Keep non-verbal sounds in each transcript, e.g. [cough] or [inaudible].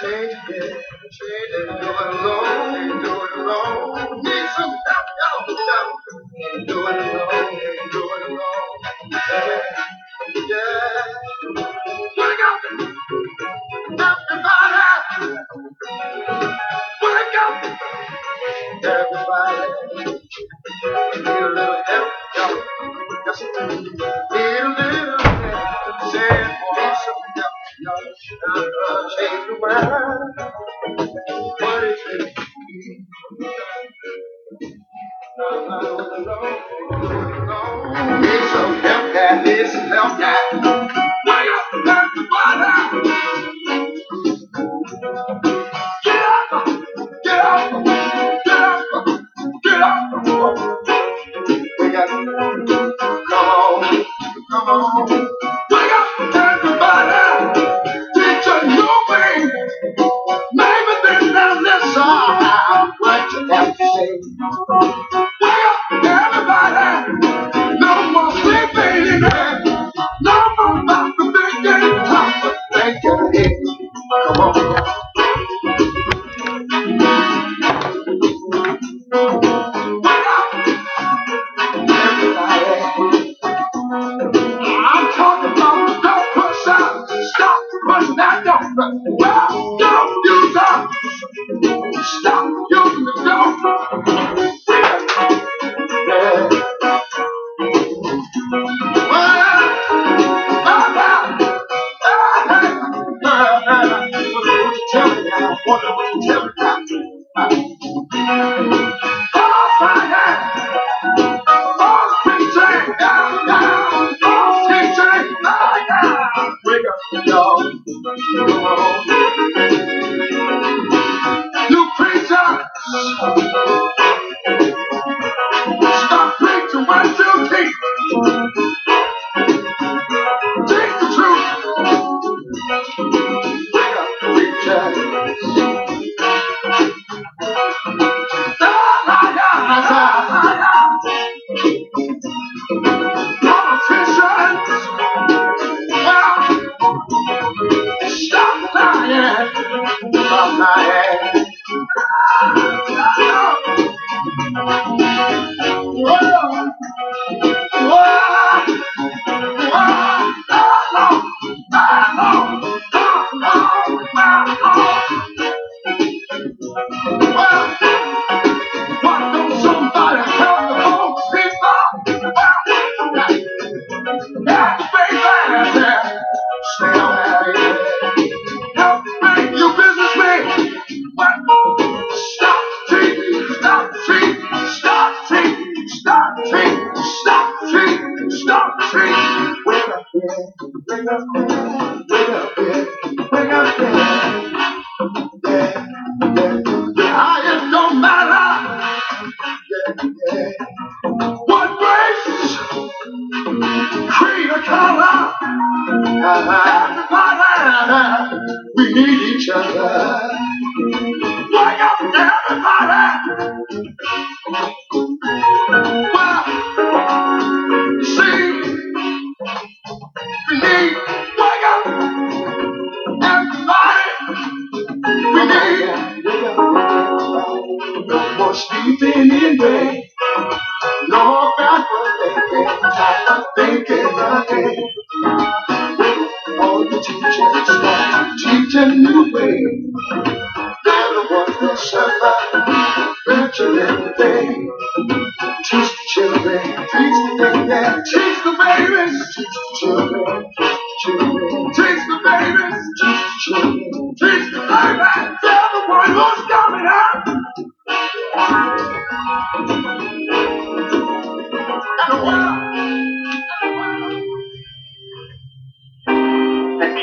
Change it, change it, do it alone, do it alone. Need some help, y'all. Do it alone, do it alone. Yeah, yeah. Everybody. Everybody. Need a little help, y'all.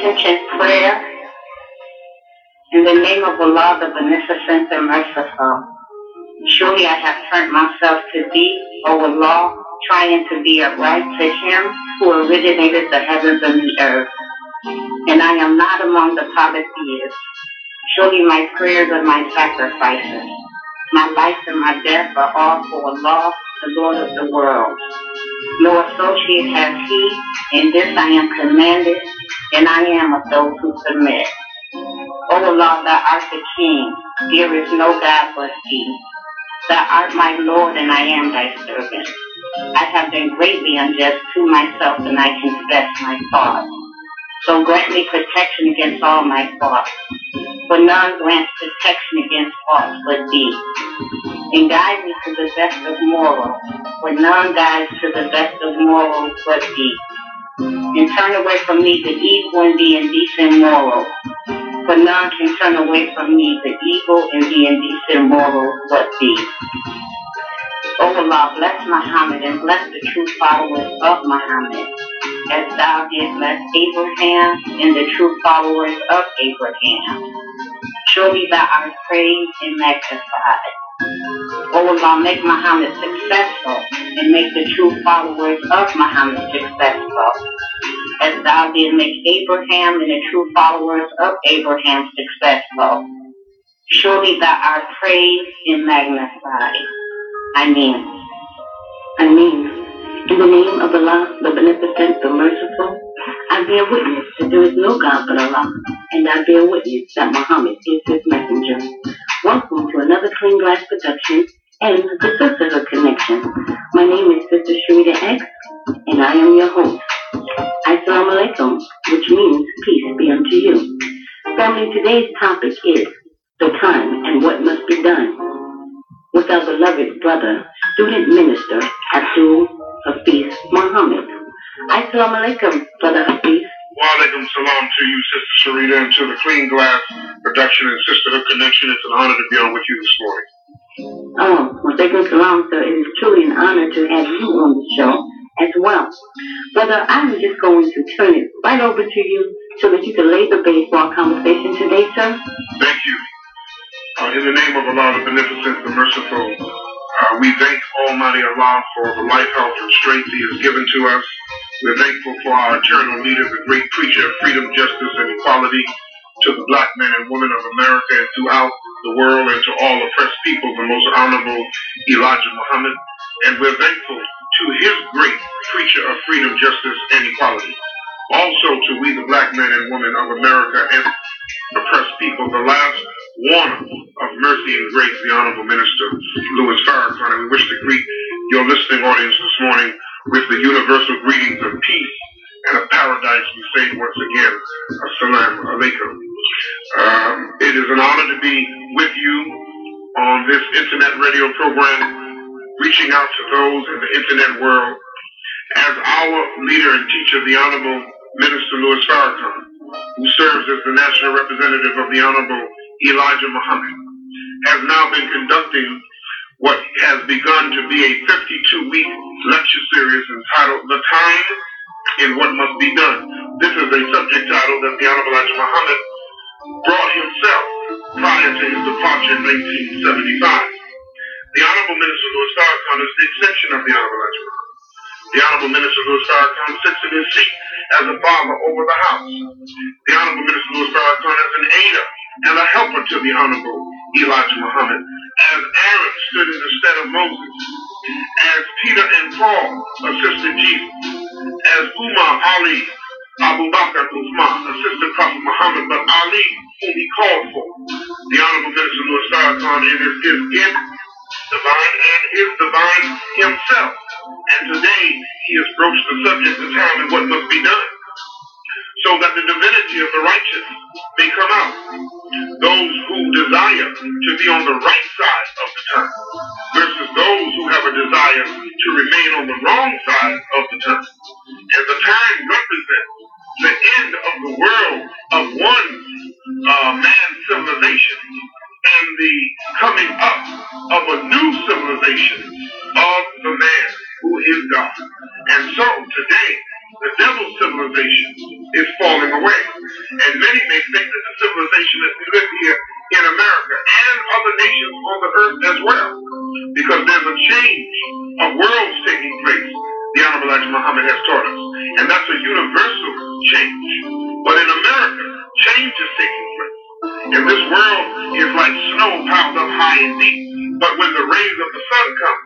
relationship prayer. In the name of Allah, the Beneficent, and Merciful. Surely I have turned myself to thee, O Allah, trying to be upright to him who originated the heavens and the earth. And I am not among the polytheists. Surely my prayers and my sacrifices, my life and my death are all for Allah, the Lord of the world no associate has he, and this I am commanded, and I am of those who submit. O Allah, thou art the King, there is no God but thee. Thou art my Lord, and I am thy servant. I have been greatly unjust to myself, and I confess my fault. So grant me protection against all my faults. For none grants protection against faults but thee. And guide me to the best of morals, for none guides to the best of morals but thee. And turn away from me the evil and the indecent morals, for none can turn away from me the evil and the indecent morals but thee. O oh, Allah, bless Muhammad and bless the true followers of Muhammad, as thou didst bless Abraham and the true followers of Abraham. Surely thou art praised and magnified. O Allah, make Muhammad successful and make the true followers of Muhammad successful, as thou didst make Abraham and the true followers of Abraham successful. Surely thou art praised and magnified. I mean, I mean, in the name of Allah, the Beneficent, the Merciful, I bear witness that there is no God but Allah, and I bear witness that Muhammad is his messenger. Welcome to another Clean Glass production and the Sisterhood Connection. My name is Sister Sharita X, and I am your host. Assalamu alaikum, which means peace be unto you. Family, today's topic is the time and what must be done with our beloved brother, student minister Abdul Muhammad. Assalamu alaikum, brother Hafeez. Wa alaikum salam to you, Sister Sharita, and to the Clean Glass Production and Sisterhood Connection. It's an honor to be on with you this morning. Oh, well, thank you, salam, sir. It is truly an honor to have you on the show as well. Brother, I'm just going to turn it right over to you so that you can lay the base for our conversation today, sir. Thank you. Uh, in the name of Allah, the Beneficent, the Merciful, uh, we thank Almighty Allah for the life, health, and strength He has given to us. We're thankful for our eternal leader, the great preacher of freedom, justice, and equality to the black men and women of America and throughout the world and to all oppressed people, the most honorable Elijah Muhammad. And we're thankful to his great preacher of freedom, justice, and equality. Also to we, the black men and women of America and oppressed people, the last warner of mercy and grace, the Honorable Minister Louis Farrakhan. And we wish to greet your listening audience this morning with the universal greetings of peace and of paradise. We say once again, Assalamu alaikum. Um, it is an honor to be with you on this internet radio program, reaching out to those in the internet world as our leader and teacher, the Honorable Minister Louis Farrakhan, who serves as the national representative of the Honorable Elijah Muhammad, has now been conducting what has begun to be a 52-week lecture series entitled The Time and What Must Be Done. This is a subject title that the Honorable Elijah Muhammad brought himself prior to his departure in 1975. The Honorable Minister Louis Farrakhan is the extension of the Honorable Elijah Muhammad. The Honorable Minister Louis Farrakhan sits in his seat as a father over the house. The Honorable Minister Louis Farrakhan is an aider and a helper to the Honorable Elijah Muhammad, as Aaron stood in the stead of Moses, as Peter and Paul assisted Jesus, as Umar Ali, Abu Bakr Uthman assisted Prophet Muhammad, but Ali, whom he called for. The Honorable Minister Louis Farrakhan in his, gift, divine and his divine himself. And today he has broached the subject of time and what must be done so that the divinity of the righteous may come out. Those who desire to be on the right side of the turn versus those who have a desire to remain on the wrong side of the turn. And the time represents the end of the world of one uh, man civilization and the coming up of a new civilization of the man who is God. And so today, the devil's civilization is falling away. And many may think that the civilization that we live here in America and other nations on the earth as well, because there's a change of worlds taking place, the Honorable Elijah Muhammad has taught us. And that's a universal change. But in America, change is taking place. And this world is like snow piled up high and deep. But when the rays of the sun come,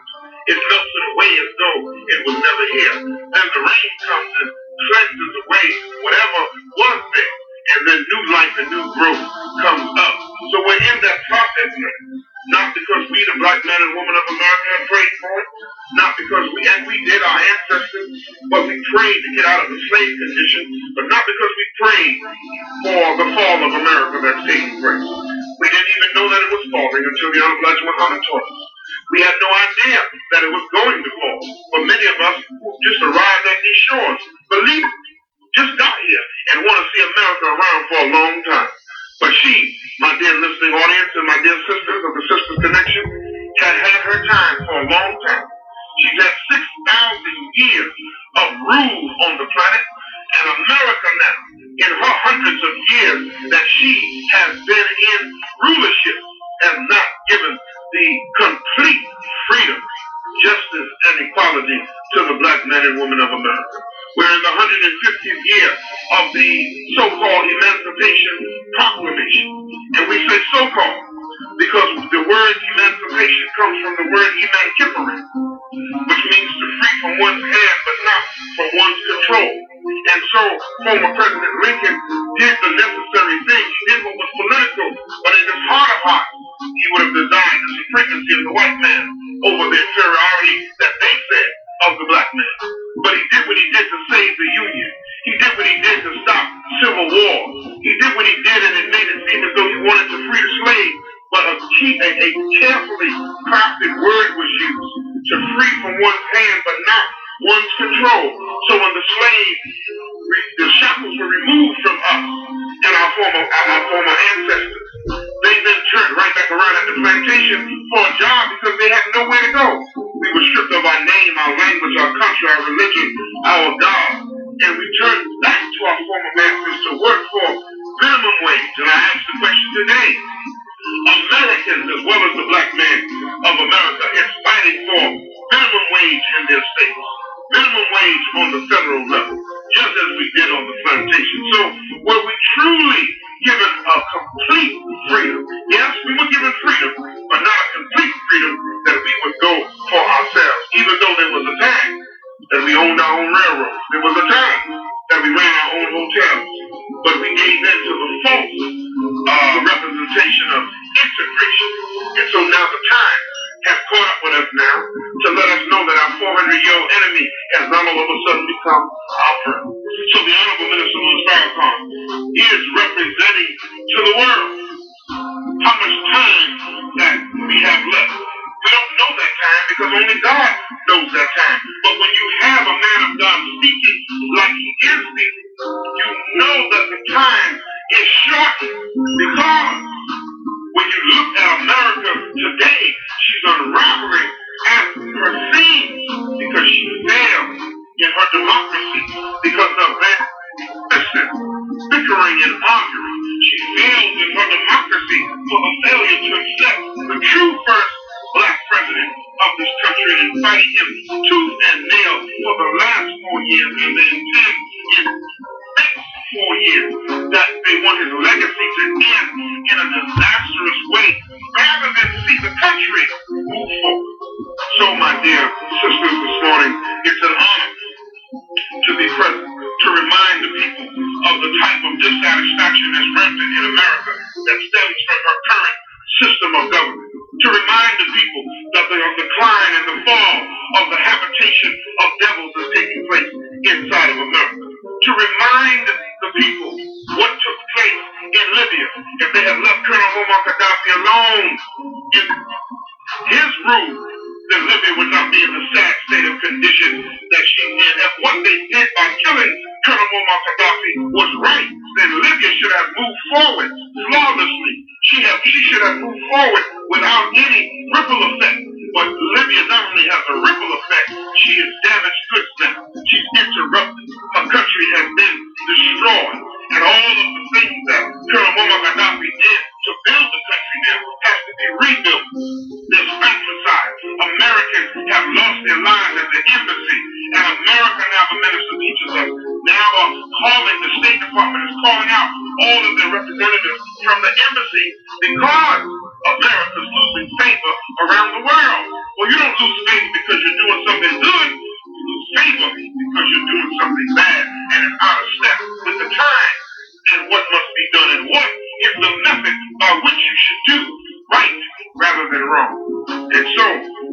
it melts it away as though it was never here. Then the rain comes and cleanses away whatever was there. and then new life and new growth comes up. So we're in that process now. Not because we, the black man and woman of America, prayed for it, not because we, and we did, our ancestors, but we prayed to get out of the slave condition, but not because we prayed for the fall of America that's taking place. We didn't even know that it was falling until the Honorable Muhammad taught us. We had no idea that it was going to fall. But many of us just arrived at these shores believe it just got here and want to see America around for a long time. But she, my dear listening audience and my dear sisters of the Sisters Connection, had had her time for a long time. She's had 6,000 years of rule on the planet, and America now, in her hundreds of years that she has been in rulership, has not given the complete freedom, justice, and equality to the black men and women of America. We're in the 150th year of the so-called Emancipation Proclamation. And we say so-called because the word emancipation comes from the word emancipatory, which means to free from one's hand but not from one's control. And so former President Lincoln did the necessary thing. He did what was political, but in his heart of hearts, he would have designed the supremacy of the white man over the inferiority that they said of the black man. But he did what he did to save the Union. He did what he did to stop civil war. He did what he did and it made it seem as though he wanted to free the slave. But a, key, a, a carefully crafted word was used to free from one's hand but not one's control. So when the slave, the shackles were removed from us and our former, our former ancestors, they then turned right back around at the plantation for a job because they had nowhere to go. We were stripped of our name, our language, our country, our religion, our God. And we turned back to our former masters to work for minimum wage. And I ask the question today, Americans as well as the black man of America is fighting for minimum wage in their states minimum wage on the federal level, just as we did on the plantation. So were we truly given a complete freedom? Yes, we were given freedom, but not a complete freedom that we would go for ourselves, even though there was a time that we owned our own railroads. There was a time that we ran our own hotels, but we gave in to the false uh, representation of integration. And so now the time has caught up with us now to let us know that our 400-year-old enemy has not all of a sudden become our friend. So the Honorable Minister Louis Farrakhan is representing to the world how much time that we have left. We don't know that time because only God knows that time. But when you have a man of God speaking like he is speaking, you know that the time is short because when you look at America today, she's unraveling at her seams because she failed in her democracy because of that bickering and arguing. She failed in her democracy for the failure to accept the true first black president of this country and fighting him tooth and nail for the last four years and they intend in four years that they want his legacy to end in a disastrous way rather than see the country move forward. So, my dear sisters, this morning, it's an honor to be present to remind the people of the type of dissatisfaction that's rampant in America that stems from our current system of government. To remind the people that the decline and the fall of the habitation of devils is taking place inside of America. To remind the people what took place in Libya. If they had left Colonel Muammar Gaddafi alone in his rule, then Libya would not be in the sad state of condition that she in. If what they did by killing Colonel Muammar Gaddafi was right, then Libya should have moved forward flawlessly. She, have, she should have moved forward without any ripple effect. But Libya not only has a ripple effect, she has damaged goods now. She's interrupted. Her country has been destroyed. And all of the things that Colonel Muammar Gaddafi did to build the country now has to be rebuilt. There's fratricide. Americans have lost their lives at the embassy. And America now, the minister teaches us, now are calling, the State Department is calling out all of their representatives from the embassy because America's losing favor around the world. Well, you don't lose favor because you're doing something good. You lose favor because you're doing something bad and it's out of step with the time and what must be done and what is the method by which you should do right rather than wrong. And so,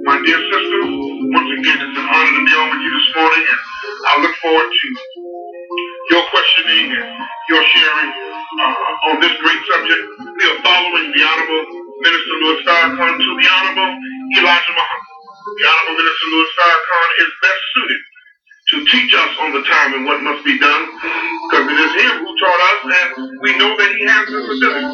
my dear sisters, once again, it's an honor to be on with you this morning, and I look forward to your questioning and your sharing uh, on this great subject. We are following the Honorable Minister Louis Farrakhan to the Honorable Elijah Muhammad. The Honorable Minister Louis Farrakhan is best suited to teach us on the time and what must be done, because it is him who taught us, and we know that he has this ability.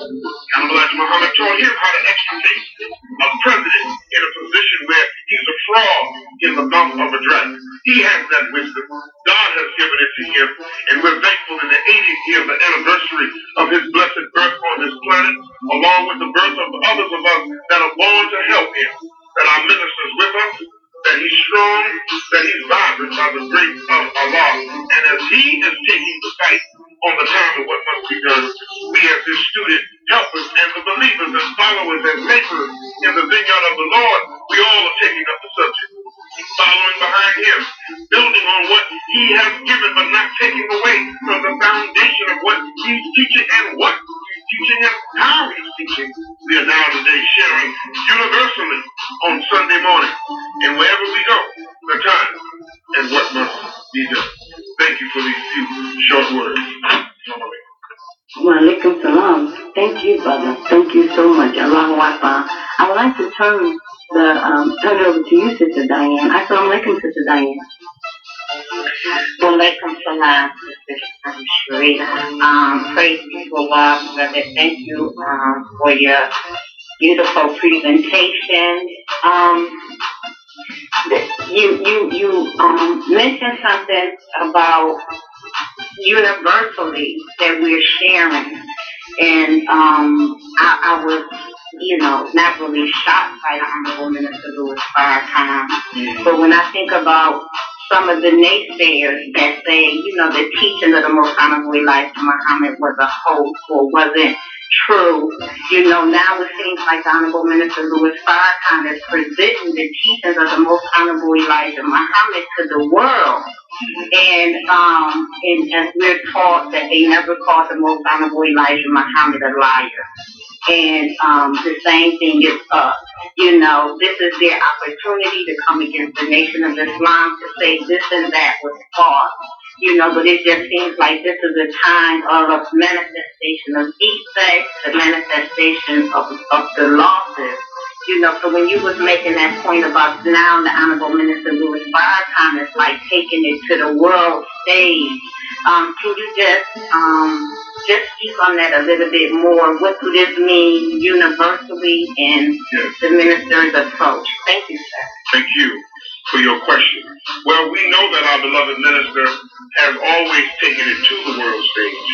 Honorable Elijah Muhammad taught him how to extricate a president in a position where he's a frog in the mouth of a dragon. He has that wisdom. God has given it to him, and we're thankful in the 80th year of the anniversary of his blessed birth on this planet, along with the birth of others of us that are born to help him, that are ministers with us, that he's strong, that he's vibrant by the grace of Allah. And as he is taking the fight on the time of what must be done, we as his student helpers and the believers and followers and laborers in the vineyard of the Lord, we all are taking up the subject. Following behind him, building on what he has given, but not taking away from the foundation of what he's teaching and what he's teaching us how he's teaching. We are now today sharing universally on Sunday morning and wherever we go, the time and what must be done. Thank you for these few short words. Salam. Thank you, brother. Thank you so much. Allahu. I would like to turn the um, turn it over to you, Sister Diane. I Assalamu alaikum, Sister Diane. Walaikum salam, Sister Sharita. Um, praise be to Allah, brother. Thank you um, for your beautiful presentation. Um, you you you um, mentioned something about universally that we're sharing, and um, I, I was you know, not really shocked by the Honorable Minister Louis Farrakhan. Mm-hmm. But when I think about some of the naysayers that say, you know, the teaching of the Most Honorable Elijah Muhammad was a hoax or wasn't true. You know, now it seems like the Honorable Minister Louis Farrakhan is presenting the teachings of the Most Honorable Elijah Muhammad to the world. And um, and as we're taught that they never called the Most Honorable Elijah Muhammad a liar. And um, the same thing is up. You know, this is their opportunity to come against the nation of Islam to say this and that was false. You know, but it just seems like this is a time of manifestation of defects, the manifestation of, of the losses. You know, so when you was making that point about now the Honorable Minister Louis Farrakhan is like taking it to the world stage. Um, can you just um, just speak on that a little bit more. What does this mean universally in yes. the minister's approach? Thank you, sir. Thank you for your question. Well, we know that our beloved minister has always taken it to the world stage.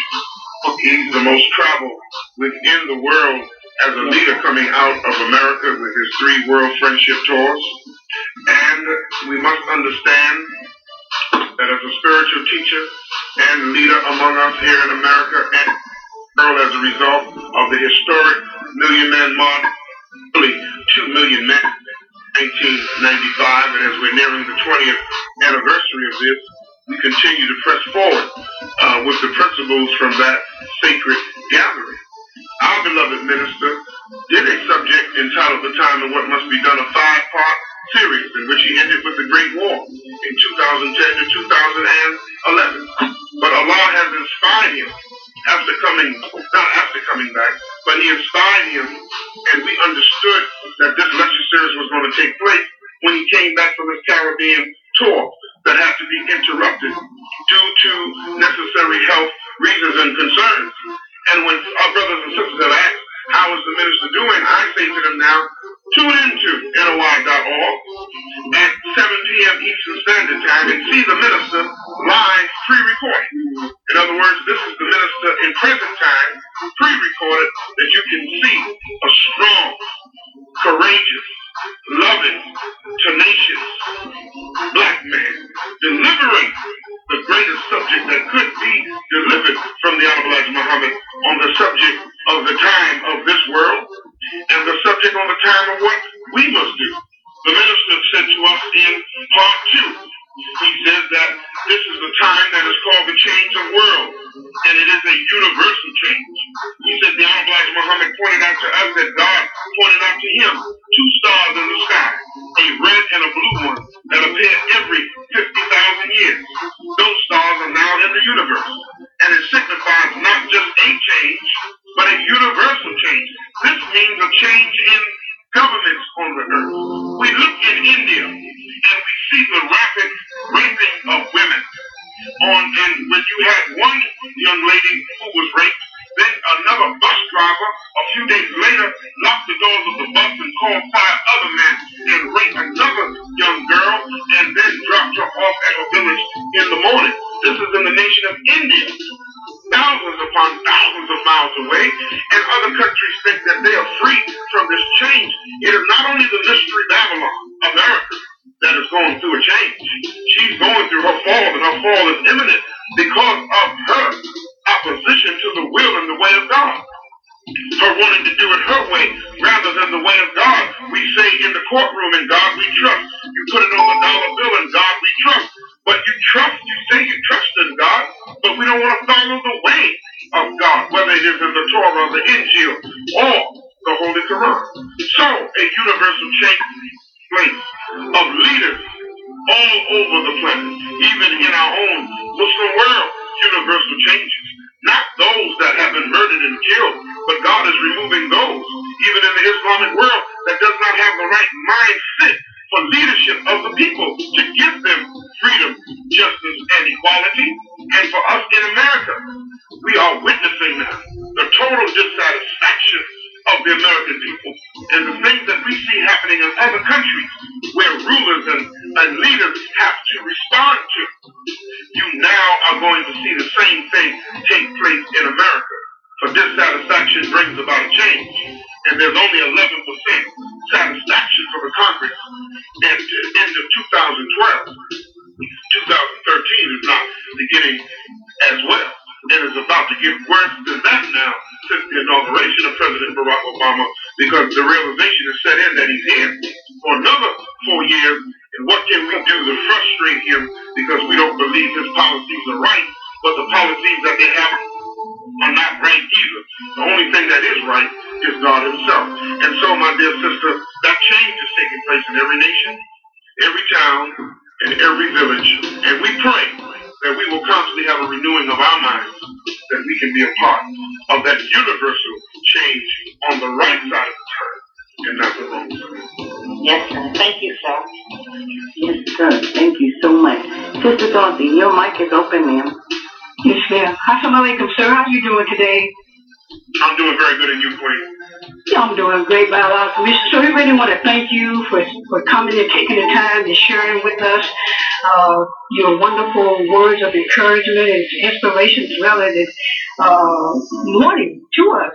He's the most traveled within the world as a leader coming out of America with his three world friendship tours. And we must understand that as a spiritual teacher and leader among us here in America and world as a result of the historic Million Man March, really 2 million men, 1995, and as we're nearing the 20th anniversary of this, we continue to press forward uh, with the principles from that sacred gathering. Our beloved minister did a subject entitled The Time and What Must Be Done, a five-part series in which he ended with the Great War in 2010 to 2011. But Allah has inspired him after coming, not after coming back, but he inspired him and we understood that this lecture series was going to take place when he came back from his Caribbean tour that had to be interrupted due to necessary health reasons and concerns. And when our brothers and sisters have asked, how is the minister doing? I say to them now, tune into NOI.org at 7 p.m. Eastern Standard Time and see the minister live pre-recorded. In other words, this is the minister in present time, pre-recorded, that you can see a strong, courageous, loving, tenacious black man delivering the greatest subject that could be delivered from the Honorable Elijah Muhammad on the subject of the time of this world and the subject on the time of what we must do. The minister said to us in part two, he says that this is the time that is called the change of world, and it is a universal change. He said the Honorable Elijah Muhammad pointed out to us that God about to get worse than that now since the inauguration of President Barack Obama because the realization is set in that he's here for another four years. And what can we do to frustrate him because we don't believe his policies are right, but the policies that they have are not right either. The only thing that is right is God himself. And so, my dear sister, that change is taking place in every nation, every town, and every village. And we pray that we will constantly have a renewing of our minds, that we can be a part of that universal change on the right side of the turn and not the wrong side. Yes, sir. Thank you, sir. Yes, sir. Thank you so much. Sister Dorothy, your mic is open, ma'am. Yes, ma'am. Assalamu alaikum, sir. How are you doing today? I'm doing very good in Queen. I'm doing great by Allah's. So we really want to thank you for, for coming and taking the time and sharing with us uh, your wonderful words of encouragement and inspiration as well as uh, warning to us.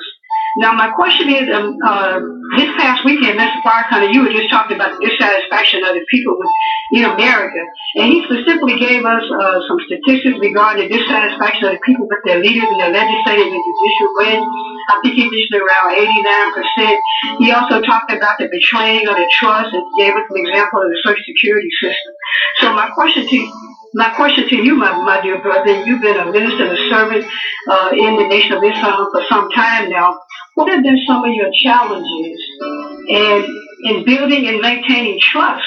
Now, my question is, um, uh, this past weekend, Mr. Farrakhan, you were just talking about the dissatisfaction of the people with, in America, and he specifically gave us uh, some statistics regarding the dissatisfaction of the people with their leaders in the legislative and judicial branch. I think he mentioned around 89%. He also talked about the betraying of the trust and gave us an example of the Social Security system. So my question to you, my question to you, my, my dear brother, you've been a minister and a servant uh, in the Nation of Islam for some time now. What have been some of your challenges in, in building and maintaining trust,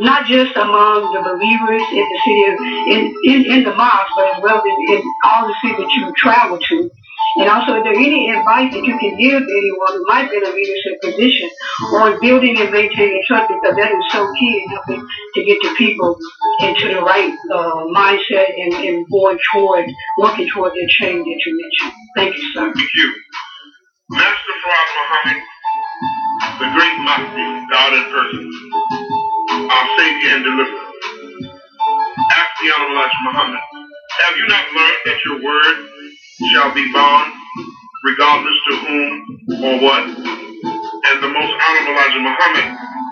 not just among the believers in the city of, in, in, in the mosque, but as well in, in all the cities that you travel to? And also, is there any advice that you can give anyone who might be in a leadership position on building and maintaining trust? Because that is so key in helping to get the people into the right uh, mindset and, and going toward, working toward the change that you mentioned. Thank you, sir. Thank you. Master Farad Muhammad, the great Mahdi, God in person, our Savior and Deliverer. Ask the Honorable Muhammad, have you not learned that your word shall be bound regardless to whom or what? And the most honorable Elijah Muhammad,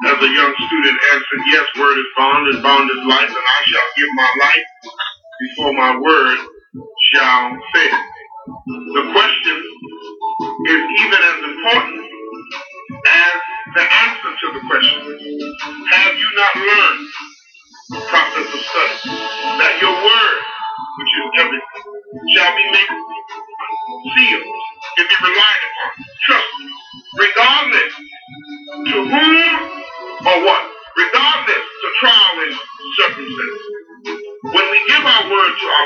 as a young student, answered, Yes, word is bond, and bond is life, and I shall give my life before my word shall fail. The question is even as important as the answer to the question. Have you not learned the process of study? That your word, which is everything, shall be made sealed and be relied upon, trusted, regardless to whom or what, regardless to trial and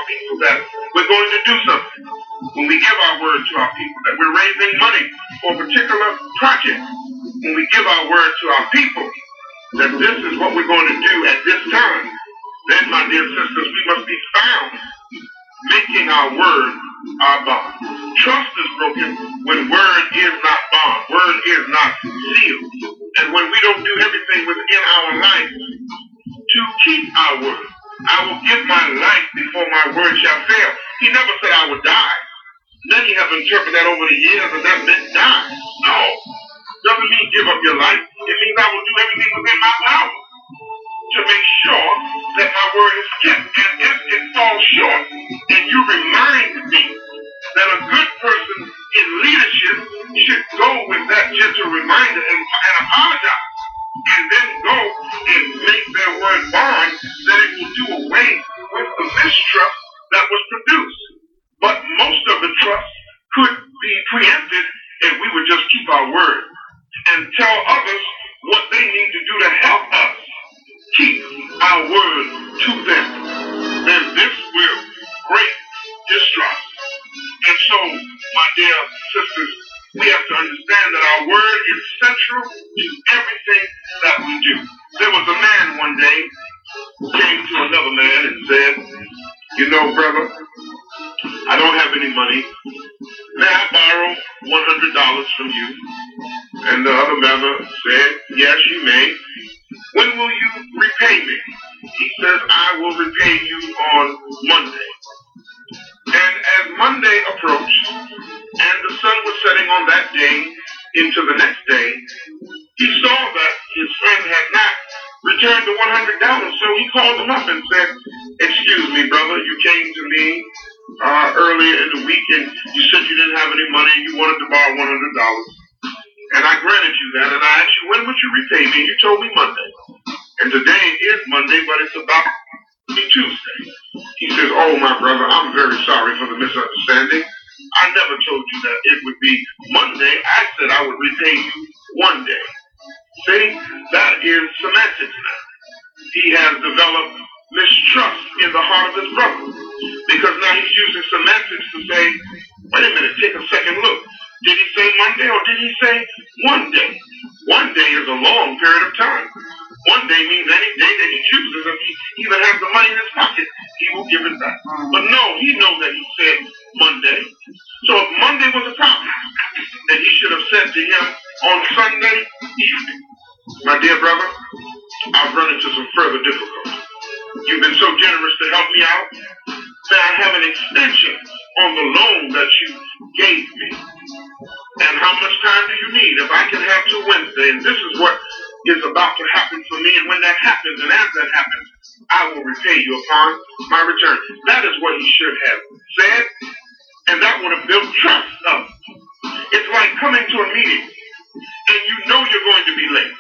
people that we're going to do something. When we give our word to our people that we're raising money for a particular project, when we give our word to our people that this is what we're going to do at this time, then, my dear sisters, we must be found making our word our bond. Trust is broken when word is not bond, word is not sealed. And when we don't do everything within our life to keep our word. I will give my life before my word shall fail. He never said I would die. Many have interpreted that over the years and that meant die. No. Doesn't mean give up your life. It means I will do everything within my power to make sure that my word is kept. And if it falls short, and you remind me that a good person in leadership should go with that gentle reminder and, and apologize. And then go and make their word bond, then it will do away with the mistrust that was produced. But most of the trust could be preempted if we would just keep our word and tell others what they need to do to help us keep our word to them, then this will break distrust. And so, my dear sisters, we have to understand that our word is central to everything that we do. There was a man one day who came to another man and said, You know, brother, I don't have any money. May I borrow $100 from you? And the other brother said, Yes, you may. When will you repay me? He says, I will repay you on Monday. And as Monday approached, and the sun was setting on that day into the next day, he saw that his friend had not returned the $100. So he called him up and said, Excuse me, brother, you came to me uh, earlier in the week and you said you didn't have any money and you wanted to borrow $100. And I granted you that, and I asked you, when would you repay me? You told me Monday. And today is Monday, but it's about Tuesday. He says, oh, my brother, I'm very sorry for the misunderstanding. I never told you that it would be Monday. I said I would repay you one day. See, that is semantics now. He has developed mistrust in the heart of his brother because now he's using semantics to say, wait a minute, take a second look. Did he say Monday or did he say one day? One day is a long period of time. One day means any day that he chooses. If he even has the money in his pocket, he will give it back. But no, he knows that he said Monday. So if Monday was a problem, then he should have said to him on Sunday evening, my dear brother, I've run into some further difficulty. You've been so generous to help me out. May I have an extension on the loan that you gave me? And how much time do you need? If I can have till Wednesday, and this is what is about to happen for me, and when that happens, and as that happens, I will repay you upon my return. That is what he should have said, and that would have built trust up. It's like coming to a meeting, and you know you're going to be late.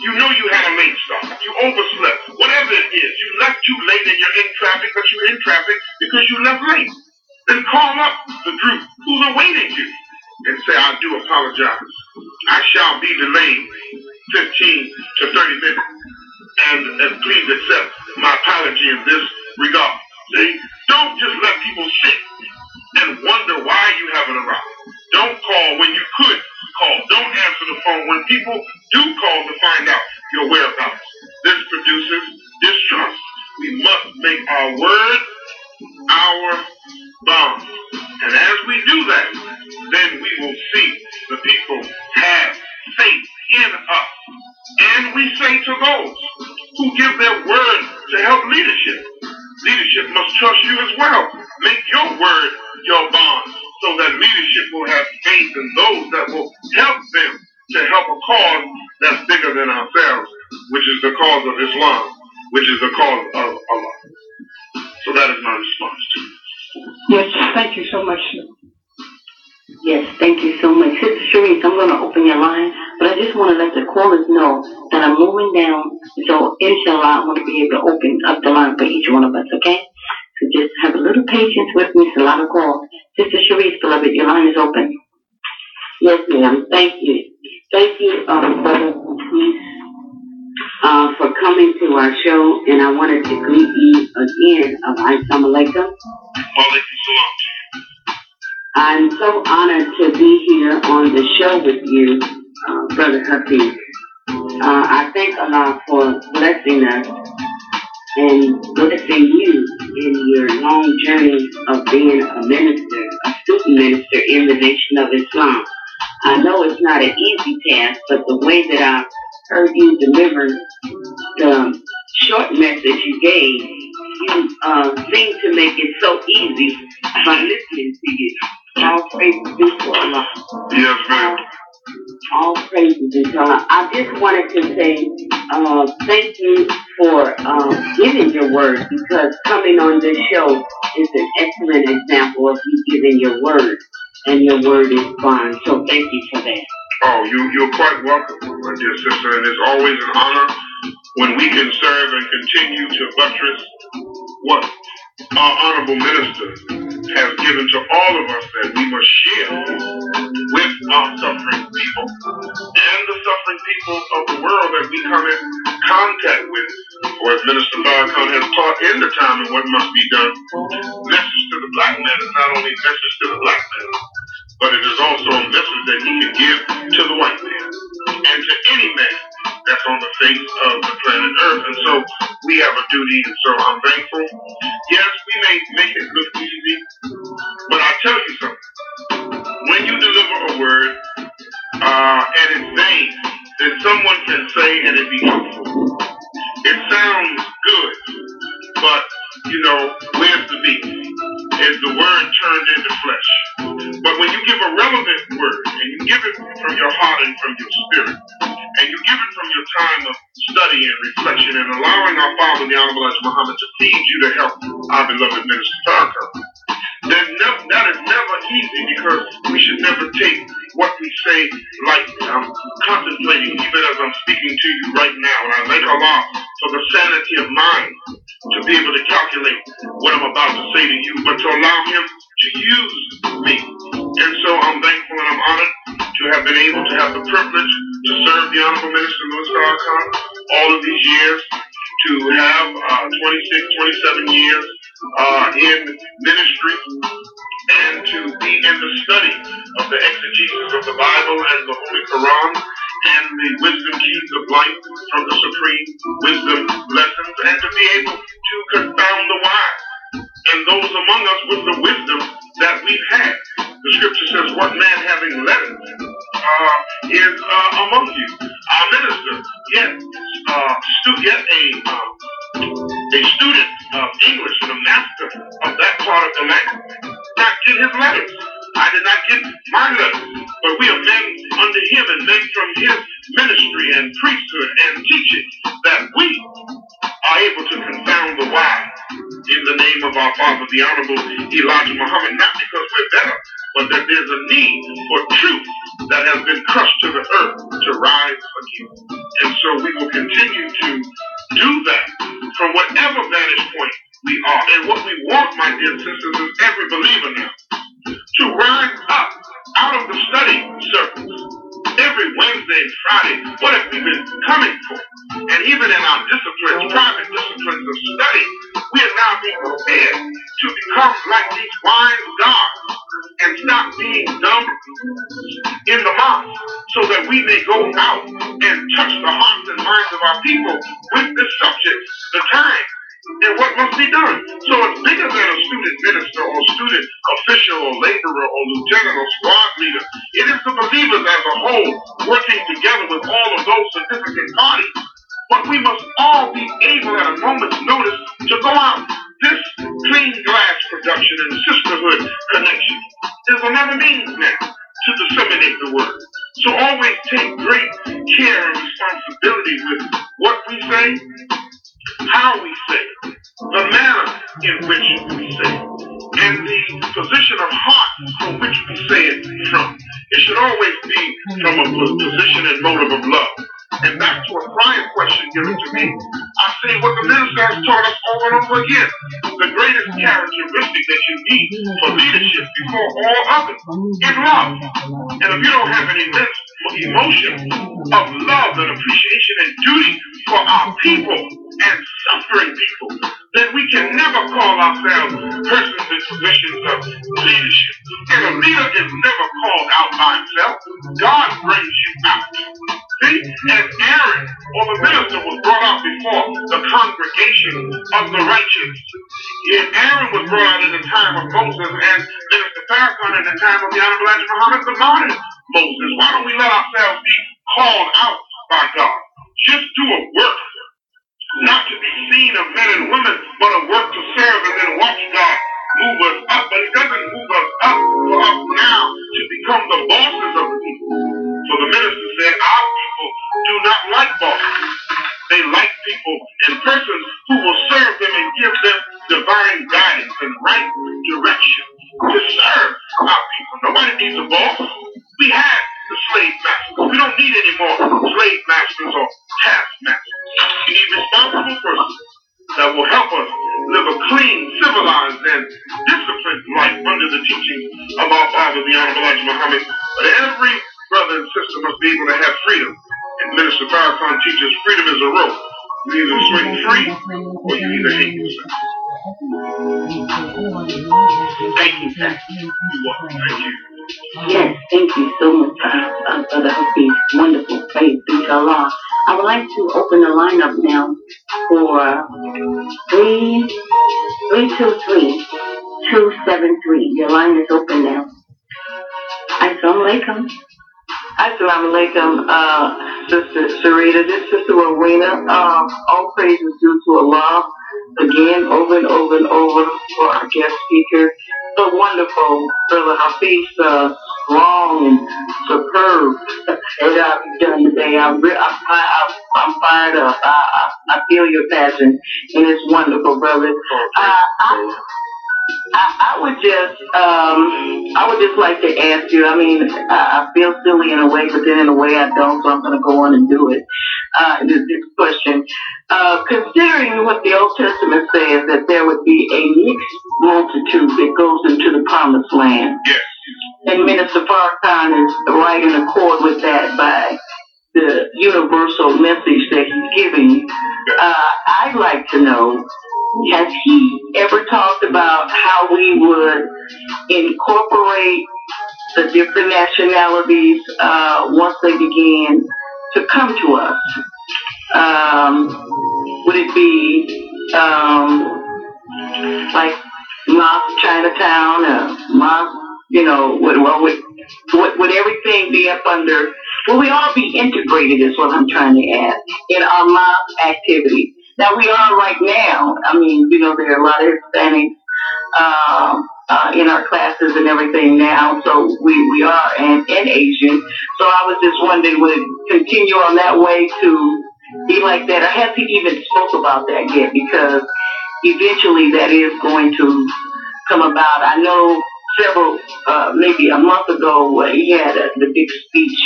You know you had a late start. You overslept. Whatever it is, you left too late and you're in traffic, but you're in traffic because you left late. Then call up the group who's awaiting you and say, I do apologize. I shall be delayed 15 to 30 minutes. And, and please accept my apology in this regard. As well. Make your word your bond so that leadership will have faith in those that will help them to help a cause that's bigger than ourselves, which is the cause of Islam, thank you for that. Oh, you, you're quite welcome, my dear sister, and it's always an honor when we can serve and continue to buttress what our honorable minister has given to all of us that we must share with our suffering people and the suffering people of the world that we come in contact with. For as Minister Farrakhan has taught in the time and what must be done, message to the black man is not only message to the black man, but it is also a message that he can give to the white man and to any man that's on the face of the planet Earth. And so we have a duty, and so I'm thankful. Yes, we may make it look easy, but I tell you something. When you deliver a word uh, and it's vain, then someone can say and it be truthful. It sounds good, but you know, where's the meat? Is the word turned into flesh? But when you give a relevant word and you give it from your heart and from your spirit, and you give it from your time of study and reflection and allowing our Father, the Honorable Elijah Muhammad, to feed you to help our beloved minister Farrakhan, then that is never easy because we should never take what we say lightly. I'm contemplating even as I'm speaking to you right now, and I thank Allah for the sanity of mind to be able to calculate what I'm about to say to you, but to allow Him to use me. And so I'm thankful and I'm honored to have been able to have the privilege to serve the Honorable Minister Louis Farrakhan all of these years, to have uh, 26, 27 years uh, in ministry, and to be in the study of the exegesis of the Bible and the Holy Quran and the wisdom keys of life from the supreme wisdom lessons, and to be able to confound the wise and those among us with the wisdom that we've had. The scripture says, What man having letters uh, is uh, among you? Our minister, yet, uh, stu- yet a, uh, a student of English and a master of that part of the language, not get his letters. I did not get my letters, but we are men under him and men from his ministry and priesthood and teaching that we are able to confound the wise in the name of our Father, the Honorable Elijah Muhammad, not because we're better, but that there's a need for truth that has been crushed to the earth to rise again. And so we will continue to do that from whatever vantage point we are. And what we want, my dear sisters, is every believer now to rise up out of the study circles every Wednesday and Friday. What have we been coming for? And even in our disciplines, private disciplines of study, we are now being prepared to become like these wise gods and stop being dumb in the mosque so that we may go out and touch the hearts and minds of our people with this subject, the time and what must be done. So it's bigger than a student minister or student official or laborer or lieutenant or squad leader. It is the believers as a whole working together with all of those significant parties. But we must all be able at a moment's notice to go out. This clean glass production and sisterhood connection is another means now to disseminate the word. So always take great care and responsibility with what we say, how we say it, the manner in which we say it, and the position of heart from which we say it from. It should always be from a position and motive of love. And back to a prior question given to me, I say what the minister has taught us over and over again. The greatest characteristic that you need for leadership before all others is love. And if you don't have an immense emotion of love and appreciation and duty for our people and suffering people, then we can never call ourselves persons in positions of leadership. And a leader is never called out by himself. God brings you out. See? And Aaron, or the minister, was brought out before the congregation of the righteous. And Aaron was brought in the time of Moses, and Minister Farrakhan in the time of the Honorable Muhammad, the modern Moses. Why don't we let ourselves be called out by God? Just do a work, not to be seen of men and women, I mean, I, I feel silly in a way, but then in a way I don't. So I'm going to go on and do it. Uh, this, this question, uh, considering what the Old Testament says that there would be a mixed multitude that goes into the Promised Land, Yes. and Minister Farrakhan is right in accord with that by the universal message that he's giving. Uh, I'd like to know, has he ever talked about how we would incorporate the different nationalities uh, once they begin to come to us? Um, would it be um, like Mosque Chinatown or you know, would, well, would, would, would everything be up under, will we all be integrated is what I'm trying to ask in our mosque activity? Now we are right now, I mean, you know, there are a lot of Hispanics, um, uh, in our classes and everything now, so we, we are, and, and Asian. So I was just wondering, would it continue on that way to be like that? I haven't even spoke about that yet because eventually that is going to come about. I know several, uh, maybe a month ago, he had a, the big speech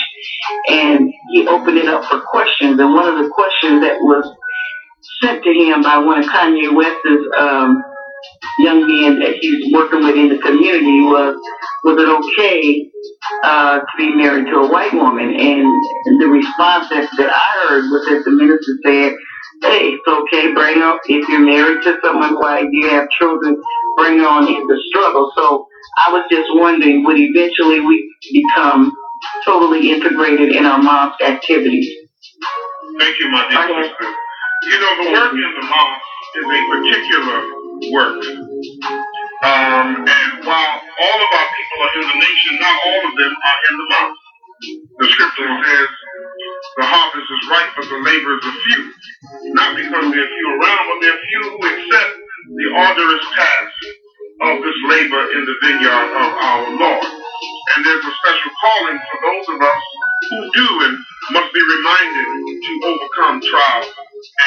and he opened it up for questions. And one of the questions that was sent to him by one of Kanye West's um, young man that he's working with in the community was, was it okay uh, to be married to a white woman? And the response that, that I heard was that the minister said, hey, it's okay, bring her, if you're married to someone white, you have children, bring on in the struggle. So I was just wondering, would eventually we become totally integrated in our mosque activities? Thank you, my dear Okay. sister. You know, the work in the mosque is a particular work. Um, and while all of our people are in the nation, not all of them are in the mosque. The scripture says the harvest is ripe, but the laborers are few. Not because there are few around, but there are few who accept the arduous task of this labor in the vineyard of our Lord. And there's a special calling for those of us who do and must be reminded to overcome trials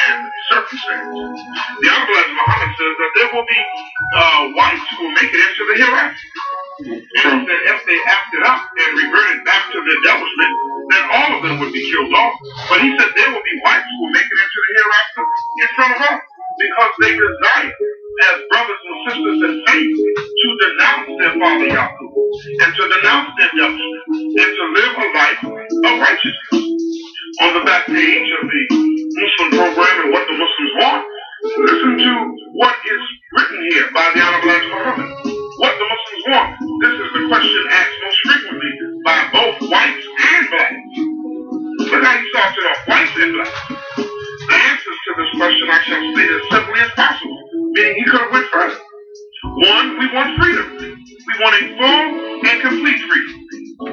and circumstances. The Honorable Elijah Muhammad says that there will be uh, whites who will make it into the hereafter. And that if they acted up and reverted back to their establishment, then all of them would be killed off. But he said there will be whites who will make it into the hereafter in front of us because they desire as brothers and sisters in faith to denounce their father Yakub and to denounce their establishment and to live a life of righteousness. on the back page of the Muslim program and what the Muslims want, listen to what is written here by the Honorable Muhammad. What the Muslims want. This is the question asked most frequently by both whites and blacks. Look how he starts it off, whites and blacks. The answers to this question I shall state as simply as possible, meaning he could have went further. One, we want freedom. We want a full and complete freedom.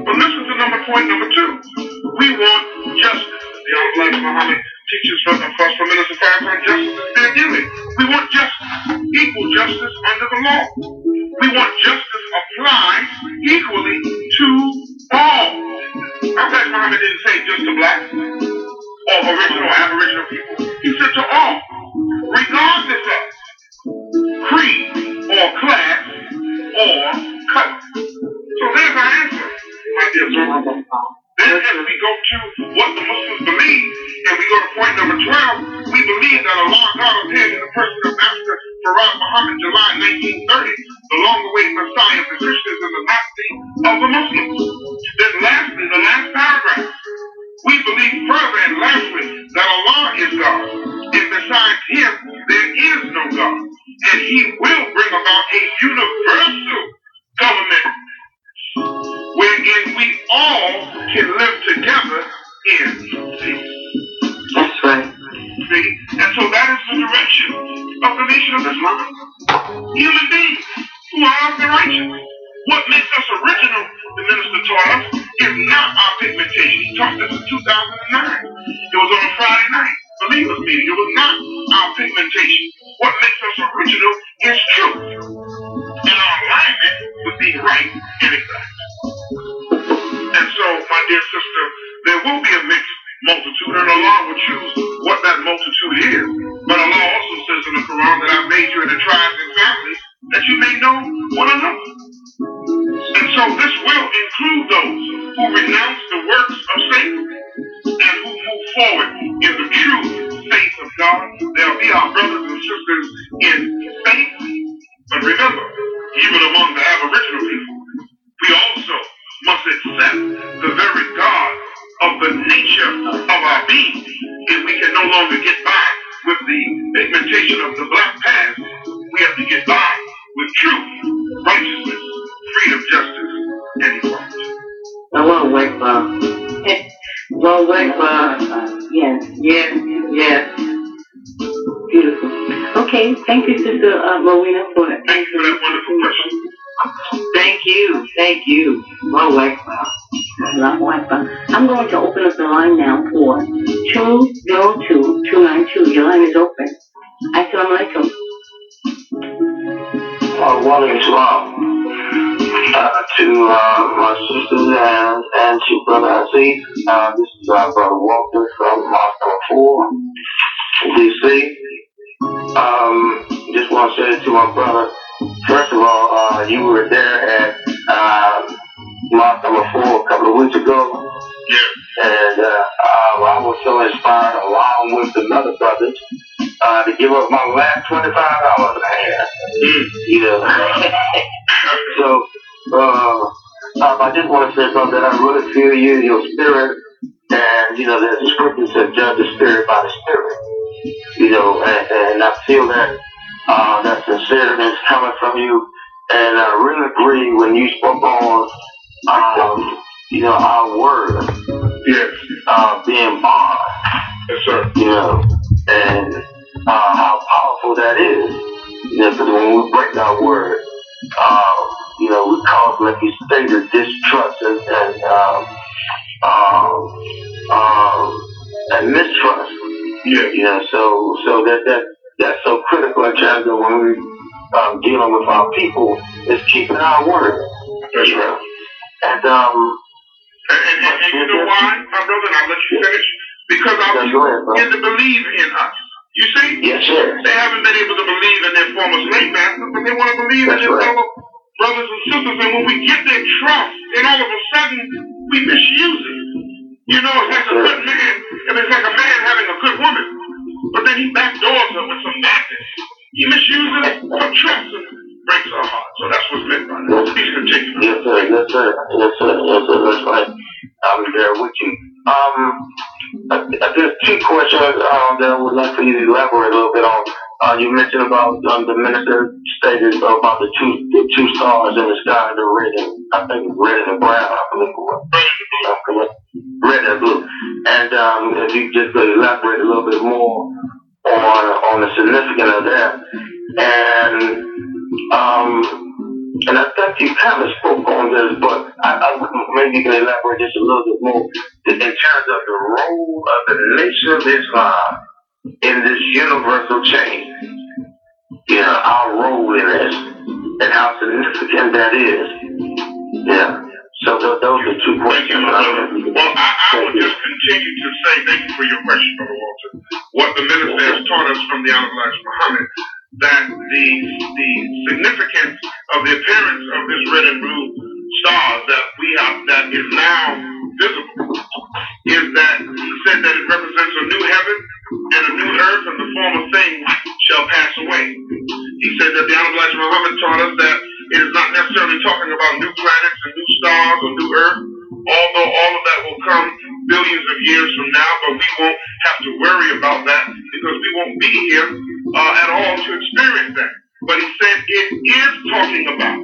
But listen to number point number two. We want justice. The Honorable Elijah Muhammad teaches from the first from Minister Farrakhan justice is their giving. We want justice, equal justice under the law. Forward in the true faith of God. There'll be our brothers and sisters in Rowena, couple ago, Yeah. and uh, uh, I was so inspired, along with the other brothers, uh, to give up my last twenty-five dollars I had. Mm. You [laughs] know. So, uh, um, I just want to say, brother, that I really feel you, your spirit, and, you know, there's a scripture that judge the spirit by the spirit. You know, and, and I feel that, uh, that sincereness coming from you, and I really agree when you spoke on, um, you know, our word, Yes. uh, being bond, Yes, sir. you know, and, uh, how powerful that is. You know, because when we break our word, um, you know, we cause, like you stated, distrust and, and um, um, um, and mistrust. Yeah. You know, so so that that that's so critical in terms of when we um, dealing with our people is keeping our word. That's right. And um, And, and, and, you know why, my brother, and I'll let you finish? Because our people begin to believe in us. You see? yes, sir. They haven't been able to believe in their former slave masters, but they want to believe That's in their right. fellow brothers and sisters. And when we get their trust, then all of a sudden we misuse it. You know, it's like a good man, and it's like a man having a good woman, but then he backdoors her with some madness. He misuses it for trust breaks our heart. So that's what's meant by that. Please continue. Yes, sir. Yes, sir. Yes, sir. Yes, sir. That's right. I'm there with you. Um, there's two questions um, that I would like for you to elaborate a little bit on. Uh, you mentioned about um, the minister stated about the two the two stars in the sky, the red and I think red and brown. I believe it was. Red and blue. And um, if you just could elaborate a little bit more on on the significance of that, and um, and I think you kind of spoke on this, but I, I maybe you can elaborate just a little bit more in terms of the role of the Nation of Islam in this universal change. You know, our role in this and how significant that is. Yeah. So those, those are two questions. You, Well, I, I would just continue to say, thank you for your question, Brother Walter. What the minister has taught us from the Honorable Elijah Muhammad, that the the significance of the appearance of this red and blue star that we have that is now visible is that said that it represents a new heaven and a new earth, and the former things shall pass away. He said that the Honorable Muhammad taught us that it is not necessarily talking about new planets and new stars or new earth, although all of that will come billions of years from now, but we won't have to worry about that because we won't be here uh, at all to experience that. But he said it is talking about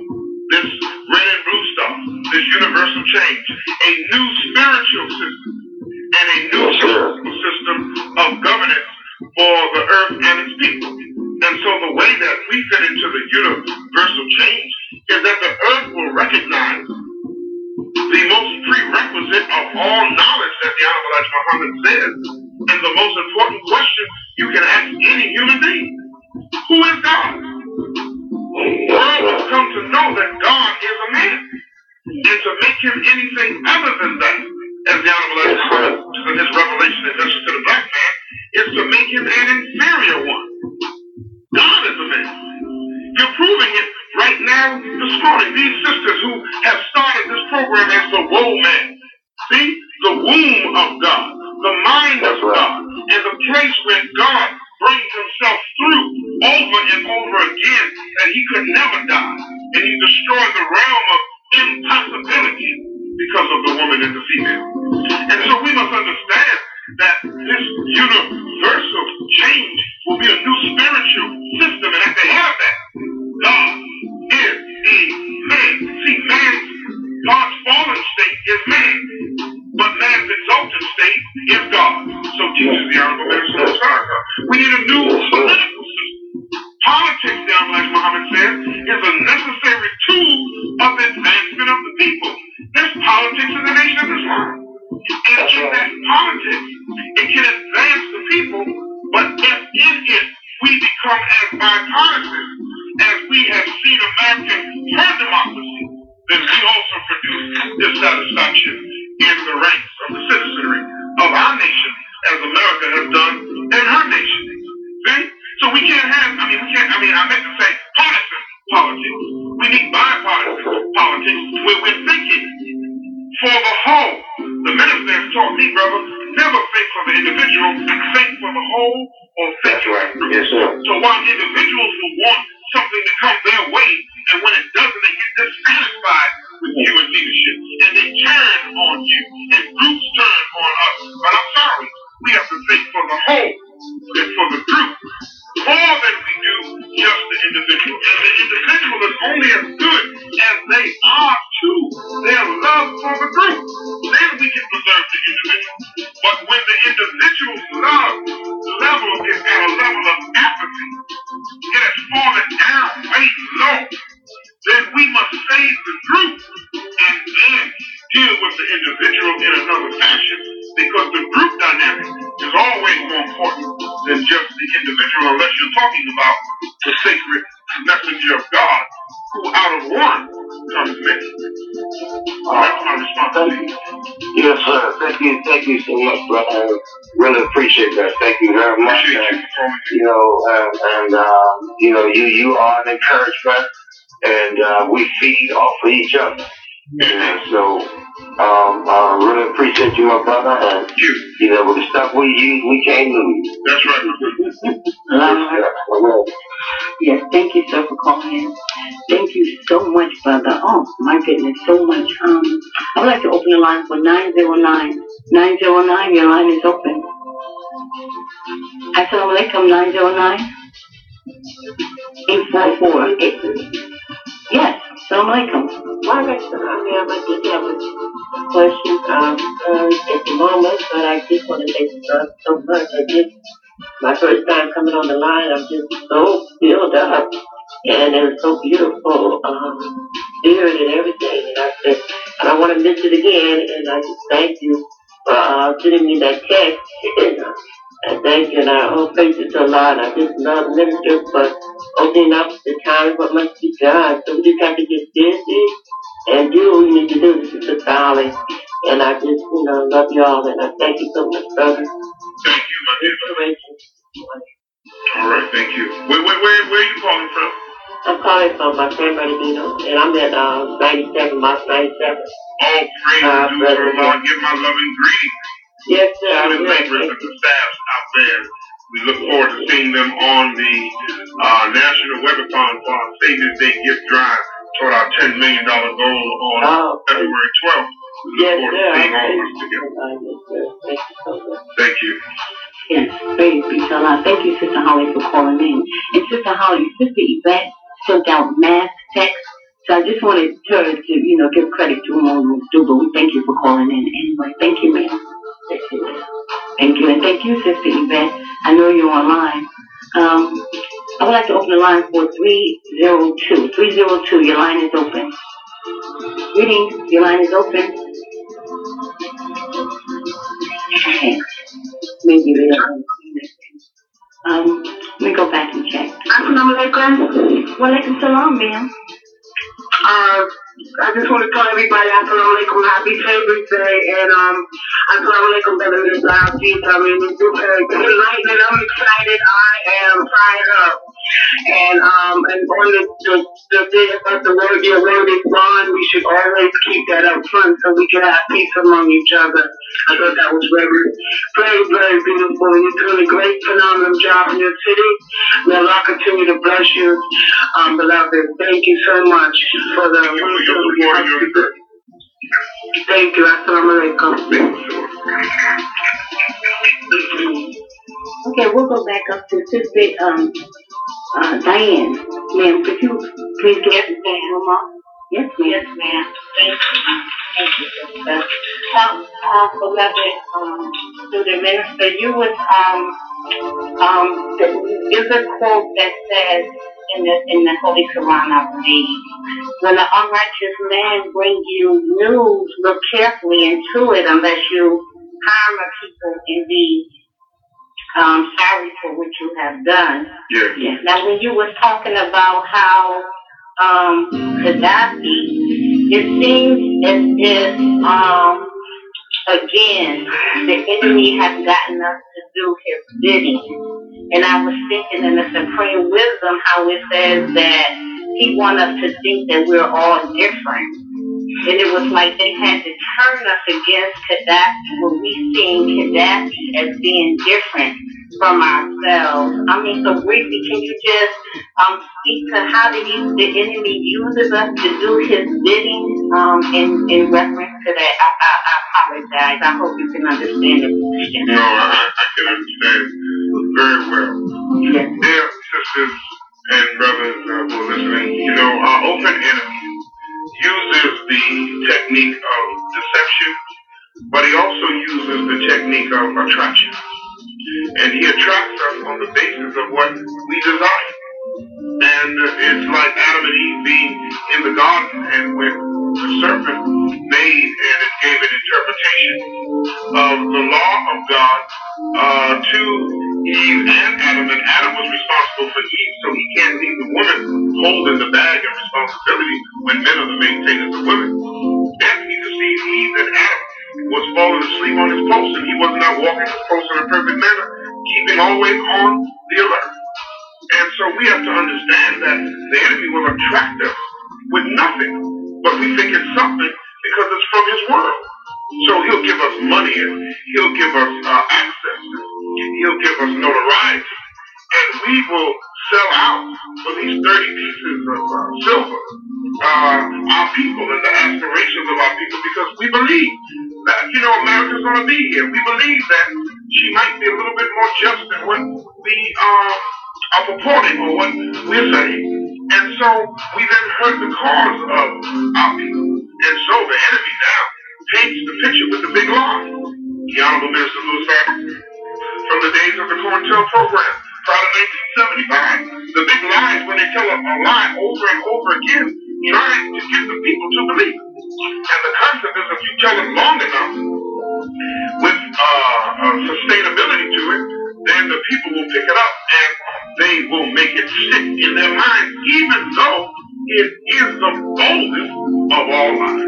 this red and blue stuff, this universal change, a new spiritual system and a new system of governance for the earth and its people. And so the way that we fit into the universal change is that the earth will recognize the most prerequisite of all knowledge that the Honorable Elijah Muhammad says, and the most important question you can ask any human being. Who is God? The world will come to know that God is a man. And to make him anything other than that, as the Honorable Elijah Muhammad, in his revelation in message to the black man, is to make him an inferior one. God is a man. You're proving it right now this morning. These sisters who have started this program as the woe man. See? The womb of God, the mind of God, and the place where God brings himself through over and over again that he could never die. And he destroyed the realm of impossibility because of the woman and the female. And so we must understand that this universal change will be a new spiritual system. And at the head of that, God is a man. See, man's God's fallen state is man, but man's exalted state is God. So teaches the Honorable Minister Farrakhan. We need a new political system. Politics, the Honorable Muhammad says, is a necessary tool of advancement of the people. There's politics in the nation of Islam. And in that politics, it can advance the people, but if in it we become as bipartisan as we have seen American her democracy, then we also produce dissatisfaction in the ranks of the citizenry of our nation, as America has done in her nation. See? So we can't have, I mean, we can't, I mean, I meant to say partisan politics. We need bipartisan politics where we're thinking for the whole. The minister has taught me, brother, never think for the individual, think for the whole or think for the group. Yes, sir. So while individuals will want something to come their way, and when it doesn't, they get dissatisfied with you and leadership, and they turn on you, and groups turn on us. But I'm sorry, we have to think for the whole. And for the group more than we do just the individual. And the individual is only as good as they are to I really appreciate that. Thank you very much. You And, you know, and, and um, you know, you you are an encouragement, and uh, we feed off of each other. And so, um, I really appreciate you, my brother. And you. you know, with the stuff we use, we can't lose. That's right, my brother. Um, yes, thank you, sir, for calling in. Thank you so much, brother. Oh, my goodness, so much. Um, I would like to open the line for 909 909, your line is open. Assalamu alaikum, 909. 844. Yes, assalamu alaikum. Waalaikum salam. I just have a question um, uh, at the moment, but I just want to thank you so much. I just, my first time coming on the line, I'm just so filled up. And it was so beautiful, um, spirit and everything. And I said, I don't want to miss it again. And I just thank you uh, sending me that uh, I thank you, and I all praise you to Allah. I just love minister for opening up the time what must be done. So we just have to get busy and do what we need to do. This is solid. And I just, you know, love you all, and I thank you so much, brother. Thank you, my dear. All right, thank you. Where, where, where, where are you calling from? I'm calling from my San Bernardino, and I'm at uh, 97, Mach 97. All praise Uh, due to. Allah. Give my loving greetings Yes, sir. I'm the laborers and the staffs out there. We look forward to seeing them on the uh, National Webathon for our Savior's Day gift drive toward our $10 million goal on Oh, February 12th. We look yes, forward sir. to seeing all of us together. Thank you so much. Thank you. Yes, praise be to Allah. Thank you, Sister Holly, for calling in. And Sister Holly, Sister Yvette sent out mass text. So I just wanted her to, you know, give credit to whom do, but we thank you for calling in anyway. Thank you, ma'am. Thank you, ma'am. Thank you. And thank you, Sister Yvette. I know you're online. Um, I would like to open the line for 302. 302, your line is open. Greetings, your line is open. Okay. Maybe they don't see this. Um, let me go back and check. Assalamu alaikum. Walaikum salam, ma'am. Uh, I just want to tell everybody Assalamu alaikum, happy Father's Day, and um, Assalamu alaikum, brother Miss Lafi. I mean, it's and I'm excited. I am fired up. And um, and on the the, the day about the word, your word is bond, we should always keep that up front so we can have peace among each other. I thought that was very, very, very beautiful. And you're doing a great, phenomenal job in your city. May Allah continue to bless you, um, beloved. Thank you so much for the Thank you for your support and your encouragement. Thank you. Assalamu alaikum. Okay, we'll go back up to Sister um, uh, Diane. Ma'am, could you please give us the remark? Yes, ma'am. Yes, ma'am. Thank you. Thank you, sister. Um, uh, beloved, um, student minister, you was, um, um, there's a quote that says in the, in the Holy Quran, I believe, when an unrighteous man brings you news, look carefully into it unless you harm a people and be um, sorry for what you have done. Yes. Yes. Now, when you was talking about how um, Gaddafi, it seems as if, um, again, the enemy has gotten us to do his bidding. And I was thinking in the supreme wisdom how it says that he wants us to think that we're all different. And it was like they had to turn us against Gaddafi when we seen Gaddafi as being different from ourselves. I mean, so briefly, can you just um, speak to how the, the enemy uses us to do his bidding um, in, in reference to that? I, I, I apologize. I hope you can understand the question. No, I, I can understand it very well. Yes. Dear sisters and brothers uh, who are listening, you know, our open enemy uses the technique of deception, but he also uses the technique of attraction. And he attracts us on the basis of what we desire. And it's like Adam and Eve being in the garden, and when the serpent made and it gave an interpretation of the law of God uh, to Eve and Adam, and Adam was responsible for Eve, so he can't leave the woman holding the bag of responsibility when men are the maintainers of women. Then he deceived Eve and Adam was falling asleep on his post, and he was not walking his post in a perfect manner, keeping always on the alert. And so we have to understand that the enemy will attract us with nothing, but we think it's something because it's from his world. So he'll give us money and he'll give us uh, access and he'll give us notoriety. And we will sell out for these 30 pieces of uh, silver uh, our people and the aspirations of our people because we believe that, you know, America's going to be here. We believe that she might be a little bit more just than what we uh, are purporting or what we're saying. And so we then hurt the cause of our people. And so the enemy now paints the picture with the big lie. The Honorable Minister Louis Farrakhan, from the days of the COINTEL program, prior to 1975. The big lies when they tell a, a lie over and over again, trying to get the people to believe it. And the concept is if you tell it long enough, with uh, uh, sustainability to it, then the people will pick it up and they will make it stick in their minds, even though it is the boldest of all lies.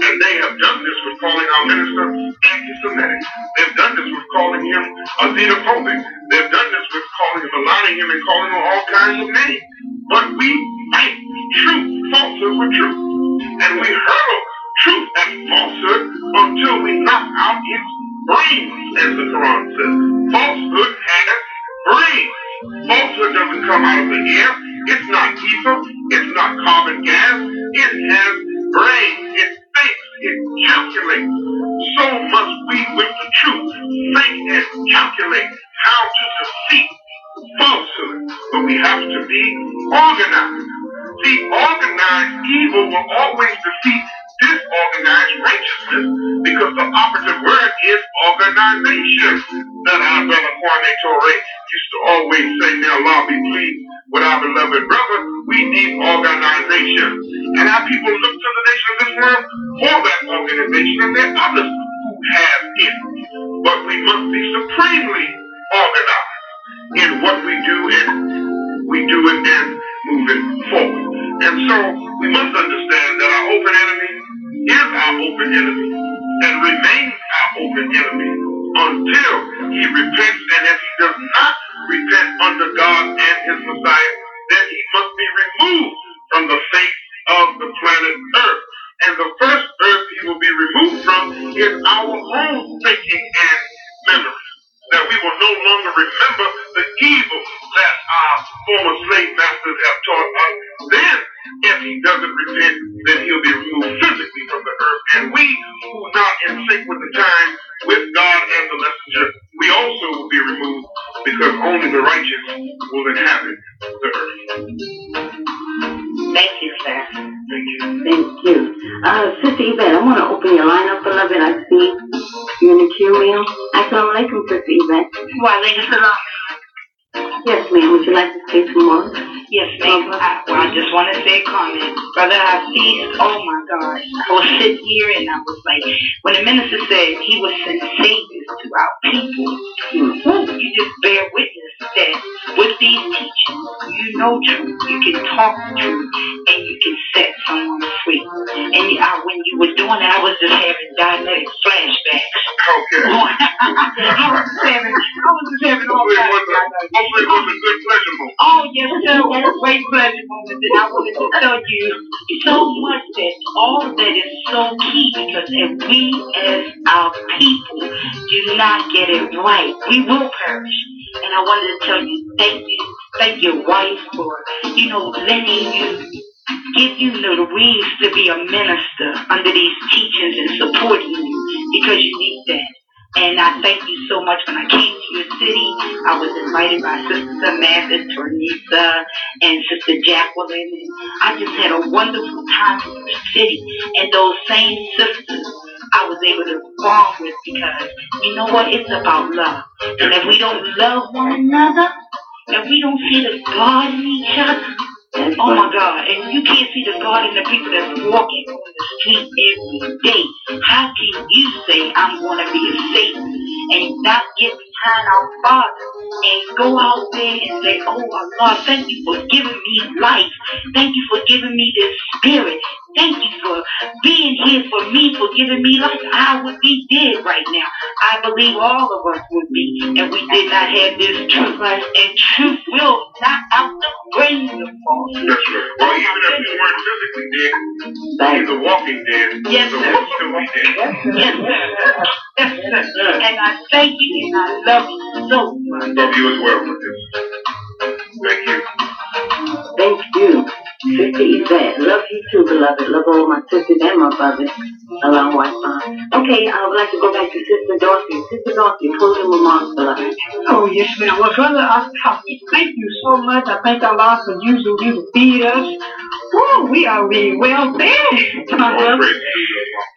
And they have done this with calling our minister anti-Semitic. They've done this with calling him a xenophobic. They've done this with calling him, aligning him, and calling him all kinds of names. But we fight truth, falsehood with truth. And we hurl truth and falsehood until we knock out its brains, as the Quran says. Falsehood has brains. Falsehood doesn't come out of the air. It's not ether. It's not carbon gas. It has brains. It thinks. It calculates. So must we with the truth think and calculate how to defeat falsehood. But we have to be organized. See, organized evil will always defeat disorganized righteousness because the operative word is organization. That our brother Kwame Ture used to always say, May Allah be pleased with our beloved brother. We need organization. And our people look to the nation of Islam for that organization, and there are others who have it. But we must be supremely organized in what we do, and we do it and move it forward. And so we must understand that our open enemy is our open enemy and remains our open enemy until he repents. And if he does not repent under God and his Messiah, then he must be removed from the face of the planet Earth. And the first earth he will be removed from is our own thinking and memory. That we will no longer remember the evil that our former slave masters have taught us. Then, if he doesn't repent, then he'll be removed physically from the earth. And we who are not in sync with the time, with God and the messenger, we also will be removed because only the righteous will inhabit the earth. Thank you, sir. Thank you. Thank you. Uh, Sister Yvette, I want to open your line up, a little bit. I see you're in the queue, ma'am. Assalamu alaikum, Sister Yvette. Walaikum salam. Yes, ma'am. Would you like to say some more? Yes, ma'am. I, well, I just want to say a comment. Brother Hafeez, oh my gosh. I was sitting here and I was like, when the minister said he was send saviors to our people, woo, you just bear witness that with these teachings, you know truth, you can talk truth, and you can set someone free. And I, when you were doing that, I was just having dianetic flashbacks. Okay. [laughs] I was just having, I was just having all Hopefully kinds was a, of hopefully it was a good pleasure moment. Oh, yes, sir. What a great pleasure moment. And I wanted to tell you so much that all of that is so key because if we as our people do not get it right, we will perish. And I wanted to tell you, thank you, thank your wife for, you know, letting you give you the wings to be a minister under these teachings and supporting you because you need that. And I thank you so much. When I came to your city, I was invited by Sister Samantha, Teresa, and Sister Jacqueline. I just had a wonderful time in your city. And those same sisters I was able to bond with because you know what? It's about love. And if we don't love one another, if we don't see the God in each other, Oh my God. And you can't see the God in the people that's walking on the street every day. How can you say I'm going to be a Satan and not get behind our Father and go out there and say, Oh my God, thank you for giving me life. Thank you for giving me this spirit. Thank you for being here for me, for giving me life. I would be dead right now. I believe all of us would be, if we did not have this truth. And truth will knock out the brains of falsehood. That's right. Well, even if we weren't physically dead, he's a walking dead. Yes, so sir. still be dead. Yes, sir. Yes, sir. And I thank you and I love you so much. Love you as well for. Thank you. Thank you. Sister Yvette, love you too, beloved. Love all my sisters and my brothers. Along with Okay, I would like to go back to Sister Dorothy. Sister Dorothy, closing remarks, beloved. Oh, yes, ma'am. Well, brother, I, I thank you so much. I thank Allah for using you to feed us. Oh, we are really well fed, my brother.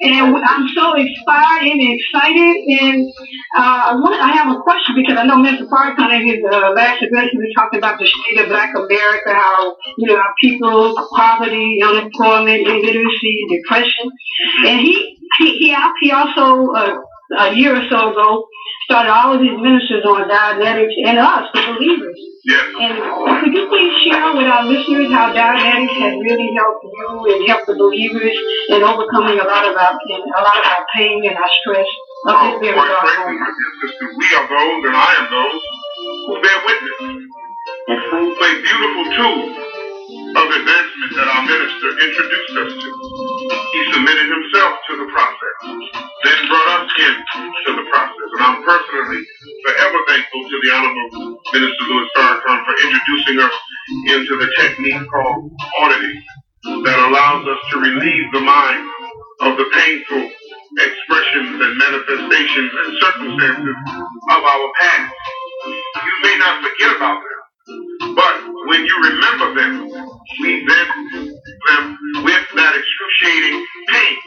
And I'm so inspired and excited. And uh, I want, I have a question because I know Mr. Farrakhan in his uh, last address he was talking about the state of Black America, how you know our people, poverty, unemployment, illiteracy, depression, and he he he, he also uh, a year or so ago started all of these ministers on Dianetics and us, the believers. Yes. And could you please share with our listeners how Dianetics has really helped you and helped the believers in overcoming a lot of our a lot of our pain and our stress of Oh, this very quite dark frankly, moment? my dear sister, we are those and I am those who bear witness That's right. a beautiful tool of advancement that our minister introduced us to. He submitted himself to the process, then brought us into the process. And I'm personally forever thankful to the Honorable Minister Louis Farrakhan for introducing us into the technique called auditing that allows us to relieve the mind of the painful expressions and manifestations and circumstances of our past. You may not forget about them, but when you remember them, we then them with that excruciating pain.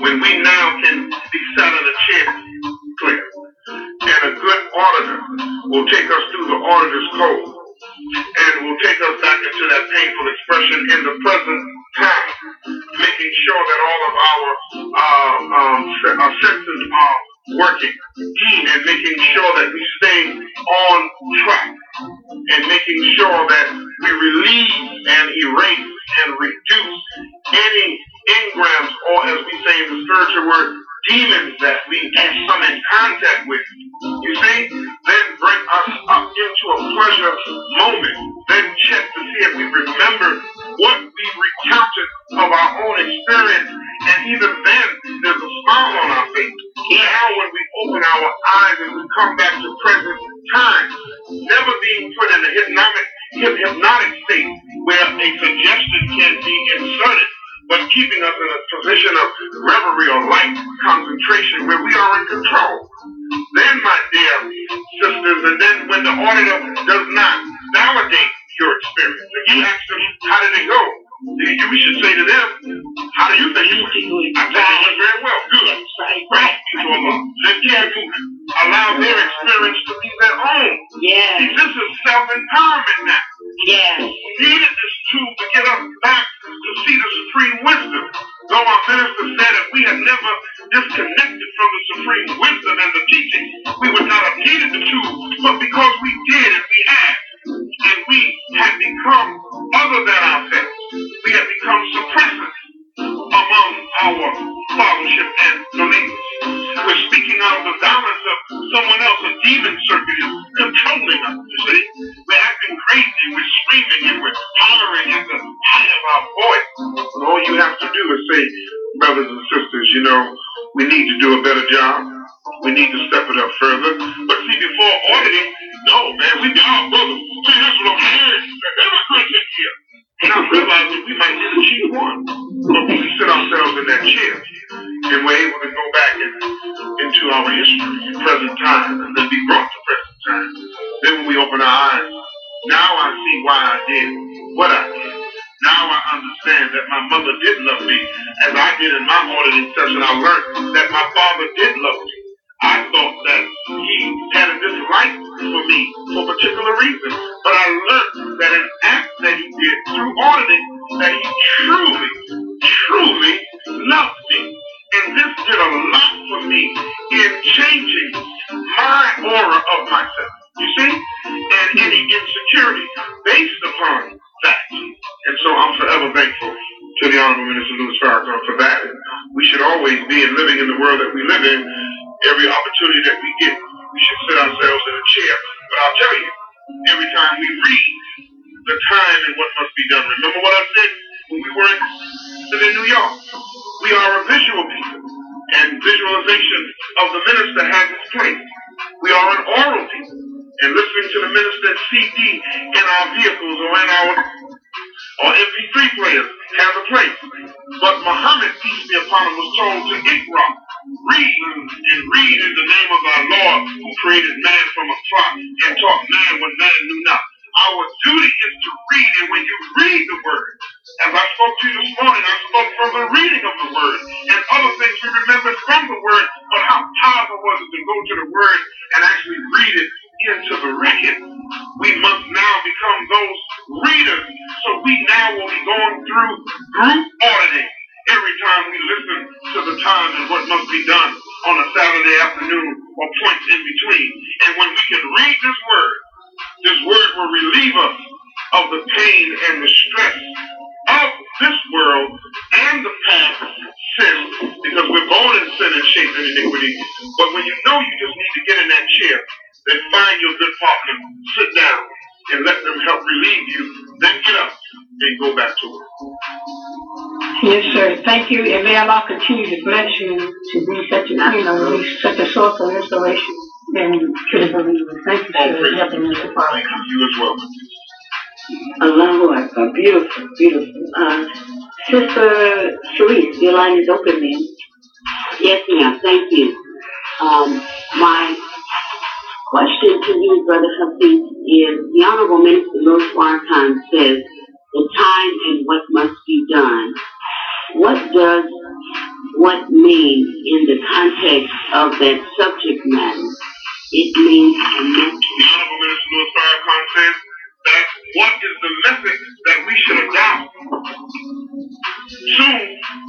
When we now can be sat in a chair, clear, and a good auditor will take us through the auditor's code and will take us back into that painful expression in the present time, making sure that all of our uh, um, our senses are working and making sure that we stay on track and making sure that we relieve and erase and reduce any engrams or as we say in the spiritual word, demons that we come in contact with. You see? Then bring us up into a pleasure moment. Then check to see if we remember what we recounted of our own experience. And even then, there's a smile on our face. Now when we open our eyes and we come back to present time, never being put in a hypnotic, hypnotic state where a suggestion can be inserted, but keeping us in a position of reverie or light concentration where we are in control. Then, my dear sisters, and then when the auditor does not validate your experience, if you ask them, how did it go? You, you- should say to them, how do you think it went? I think it went very well. Good. People along. Then keep moving. Allow their experience to be their own. Yeah. See, this is self-empowerment now. Yeah. We needed this tool to get us back to see the supreme wisdom. Though our minister said if we had never disconnected from the supreme wisdom and the teaching, we would not have needed the tool. But because we did and we have, and we have become other than ourselves, we have become suppressors among our fellowship and believers. We're speaking out of the dominance of someone else. A demon circuit is controlling us, you see? We're acting crazy, we're screaming, and we're hollering at the height of our voice. And all you have to do is say, brothers and sisters, you know, we need to do a better job. We need to step it up further. But see, before auditing, no, man, we our brothers. See, that's what I'm saying. Immigrants in here. Not realizing we might be the chief one. But we sit ourselves in that chair and we're able to go back in, into our history, present time, and then be brought to present time, then when we open our eyes, now I see why I did what I did. Now I understand that my mother did love me. As I did in my auditing session, I learned that my father did love me. I thought that he had a dislike for me for particular reason. But I learned that an act that he did through auditing, that he truly, truly loved me. And this did a lot for me in changing my aura of myself. You see? And any insecurity based upon that. And so I'm forever thankful to the Honorable Minister Louis Farrakhan for that. We should always be in living in the world that we live in. Every opportunity that we get, we should sit ourselves in a chair. But I'll tell you, every time we read the time and what must be done. Remember what I said when we were in, New York? We are a visual people. And visualization of the minister has its place. We are an oral people. And listening to the minister's CD in our vehicles or in our or MP3 players has a place. But Muhammad, peace be upon him, was told to Iqra, read, and read in the name of our Lord who created man from a clot and taught man what man knew not. Our duty is to read, and when you read the word, as I spoke to you this morning, I spoke from the reading of the word and other things we remembered from the word, but how powerful was it to go to the word and actually read it into the record. We must now become those readers. So we now will be going through group auditing every time we listen to the time and what must be done on a Saturday afternoon or points in between. And when we can read this word, this word will relieve us of the pain and the stress of this world and the past sin, because we're born in sin and shaped in iniquity. But when you know you just need to get in that chair, then find your good partner, sit down, and let them help relieve you. Then get up and go back to work. Yes, sir. Thank you, and may Allah continue to bless you to be such a, you know, such a source of inspiration and to the believers. Thank you, sir, for helping us to follow. Thank you. You as well. Allahu Akbar. Beautiful, beautiful. Uh, Sister Sharice, your line is open, ma'am. Yes, ma'am. Thank you. Um, my question to you, Brother Hafeez, is the Honorable Minister Louis Farrakhan says the time and what must be done. What does what mean in the context of that subject matter? It means. The Honorable Minister Louis Farrakhan says that what is the method that we should adopt? Soon,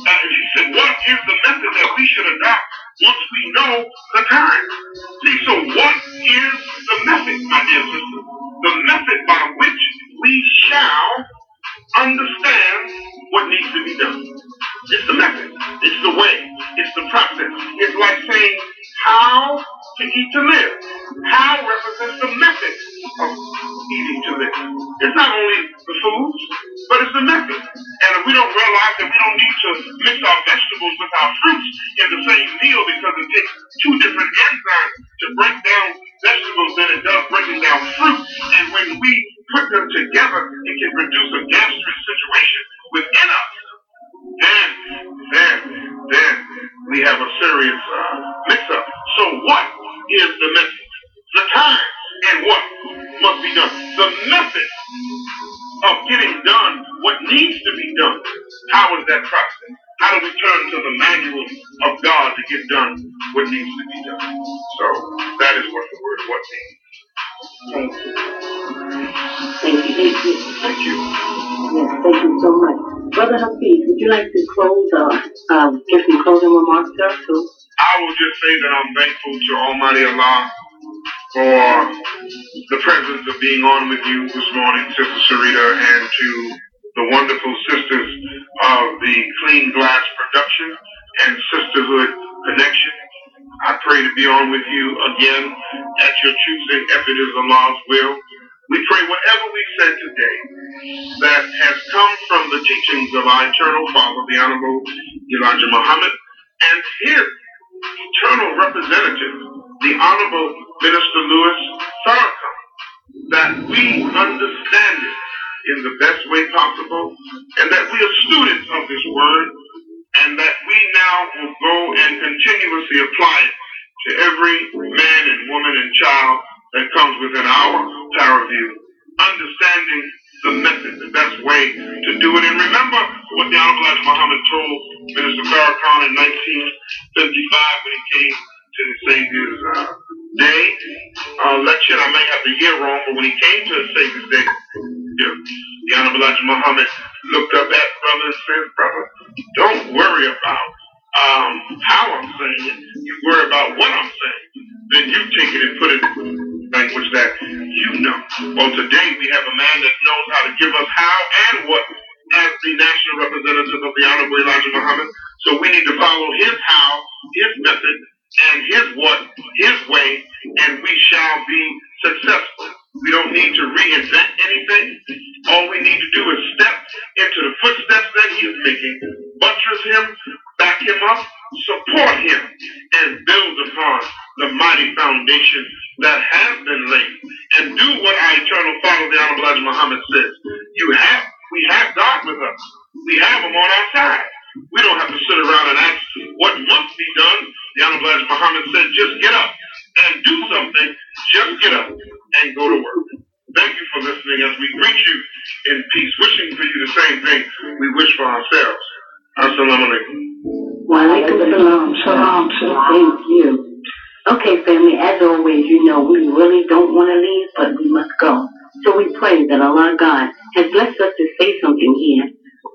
uh, he said, what is the method that we should adopt once we know the time? See, so what is the method, my dear sister? The method by which we shall understand what needs to be done. It's the method. It's the way. It's the process. It's like saying how to eat to live. How represents the method of eating to live. It's not only the foods, but it's the method. And if we don't realize that we don't need to mix our vegetables with our fruits in the same meal because it takes two different enzymes to break down vegetables than it does breaking down fruit. And when we put them together, it can produce a gastric situation within us. Then, then, then we have a serious uh, mix-up. So what is the method? The time and what must be done. The method of getting done what needs to be done. How is that process? How do we turn to the manual of God to get done what needs to be done? So that is what the word what means. Thank you. Thank you. Thank you. Thank you. Yes, thank you so much. Brother Hafeez, would you like to close, uh, uh, give some closing remarks, sir? To, I will just say that I'm thankful to Almighty Allah for the presence of being on with you this morning, Sister Sarita, and to the wonderful sisters of the Clean Glass Production and Sisterhood Connection. I pray to be on with you again at your choosing if it is Allah's will. We pray whatever we said today that has come from the teachings of our eternal Father, the Honorable Elijah Muhammad, and his eternal representative, the Honorable Minister Louis Farrakhan, that we understand it in the best way possible, and that we are students of this word, and that we now will go and continuously apply it to every man and woman and child that comes within our power view, understanding the method, the best way to do it. And remember what the Honorable Elijah Muhammad told Minister Farrakhan in 1955 when he came to the Savior's uh, lecture. I may have the year wrong, but when he came to the Savior's Day, the Honorable Elijah Muhammad looked up at brother and said, Brother, don't worry about um, how I'm saying it. You worry about what I'm saying. Then you take it and put it in language that you know. Well, today we have a man that knows how to give us how and what as the national representative of the Honorable Elijah Muhammad. So we need to follow his how, his method, and his what, his way, and we shall be successful. We don't need to reinvent anything. All we need to do is step into the footsteps that he is making, buttress him, back him up, support him, and build upon the mighty foundation that has been laid. And do what our eternal Father, the Honorable Elijah Muhammad says. You have We have God with us. We have him on our side. We don't have to sit around and ask what must be done. Honorable Muhammad said, just get up and do something. Just get up and go to work. Thank you for listening as we greet you in peace, wishing for you the same thing we wish for ourselves. Assalamu alaikum. Wa alaikum salam. Salam, sir. Thank you. Okay, family, as always, you know, we really don't want to leave, but we must go. So we pray that Allah God has blessed us to say something here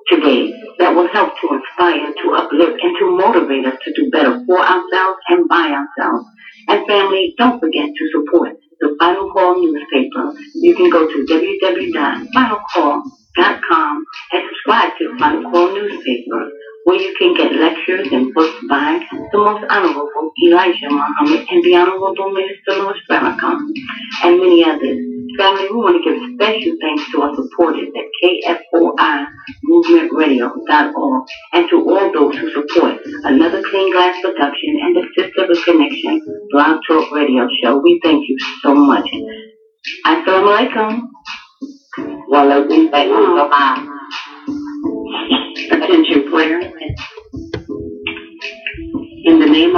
today that will help to inspire, to uplift, and to motivate us to do better for ourselves and by ourselves. And family, don't forget to support the Final Call newspaper. You can go to www.finalcall.com and subscribe to the Final Call newspaper, where you can get lectures and books by the most honorable Elijah Muhammad and the Honorable Minister Louis Farrakhan, and many others. Family, we want to give special thanks to our supporters at KFOI Movement Radio.org and to all those who support another Clean Glass production and the Sisterhood Connection Blog Talk Radio Show. We thank you so much. Assalamu alaikum. Attention, prayer. In the name of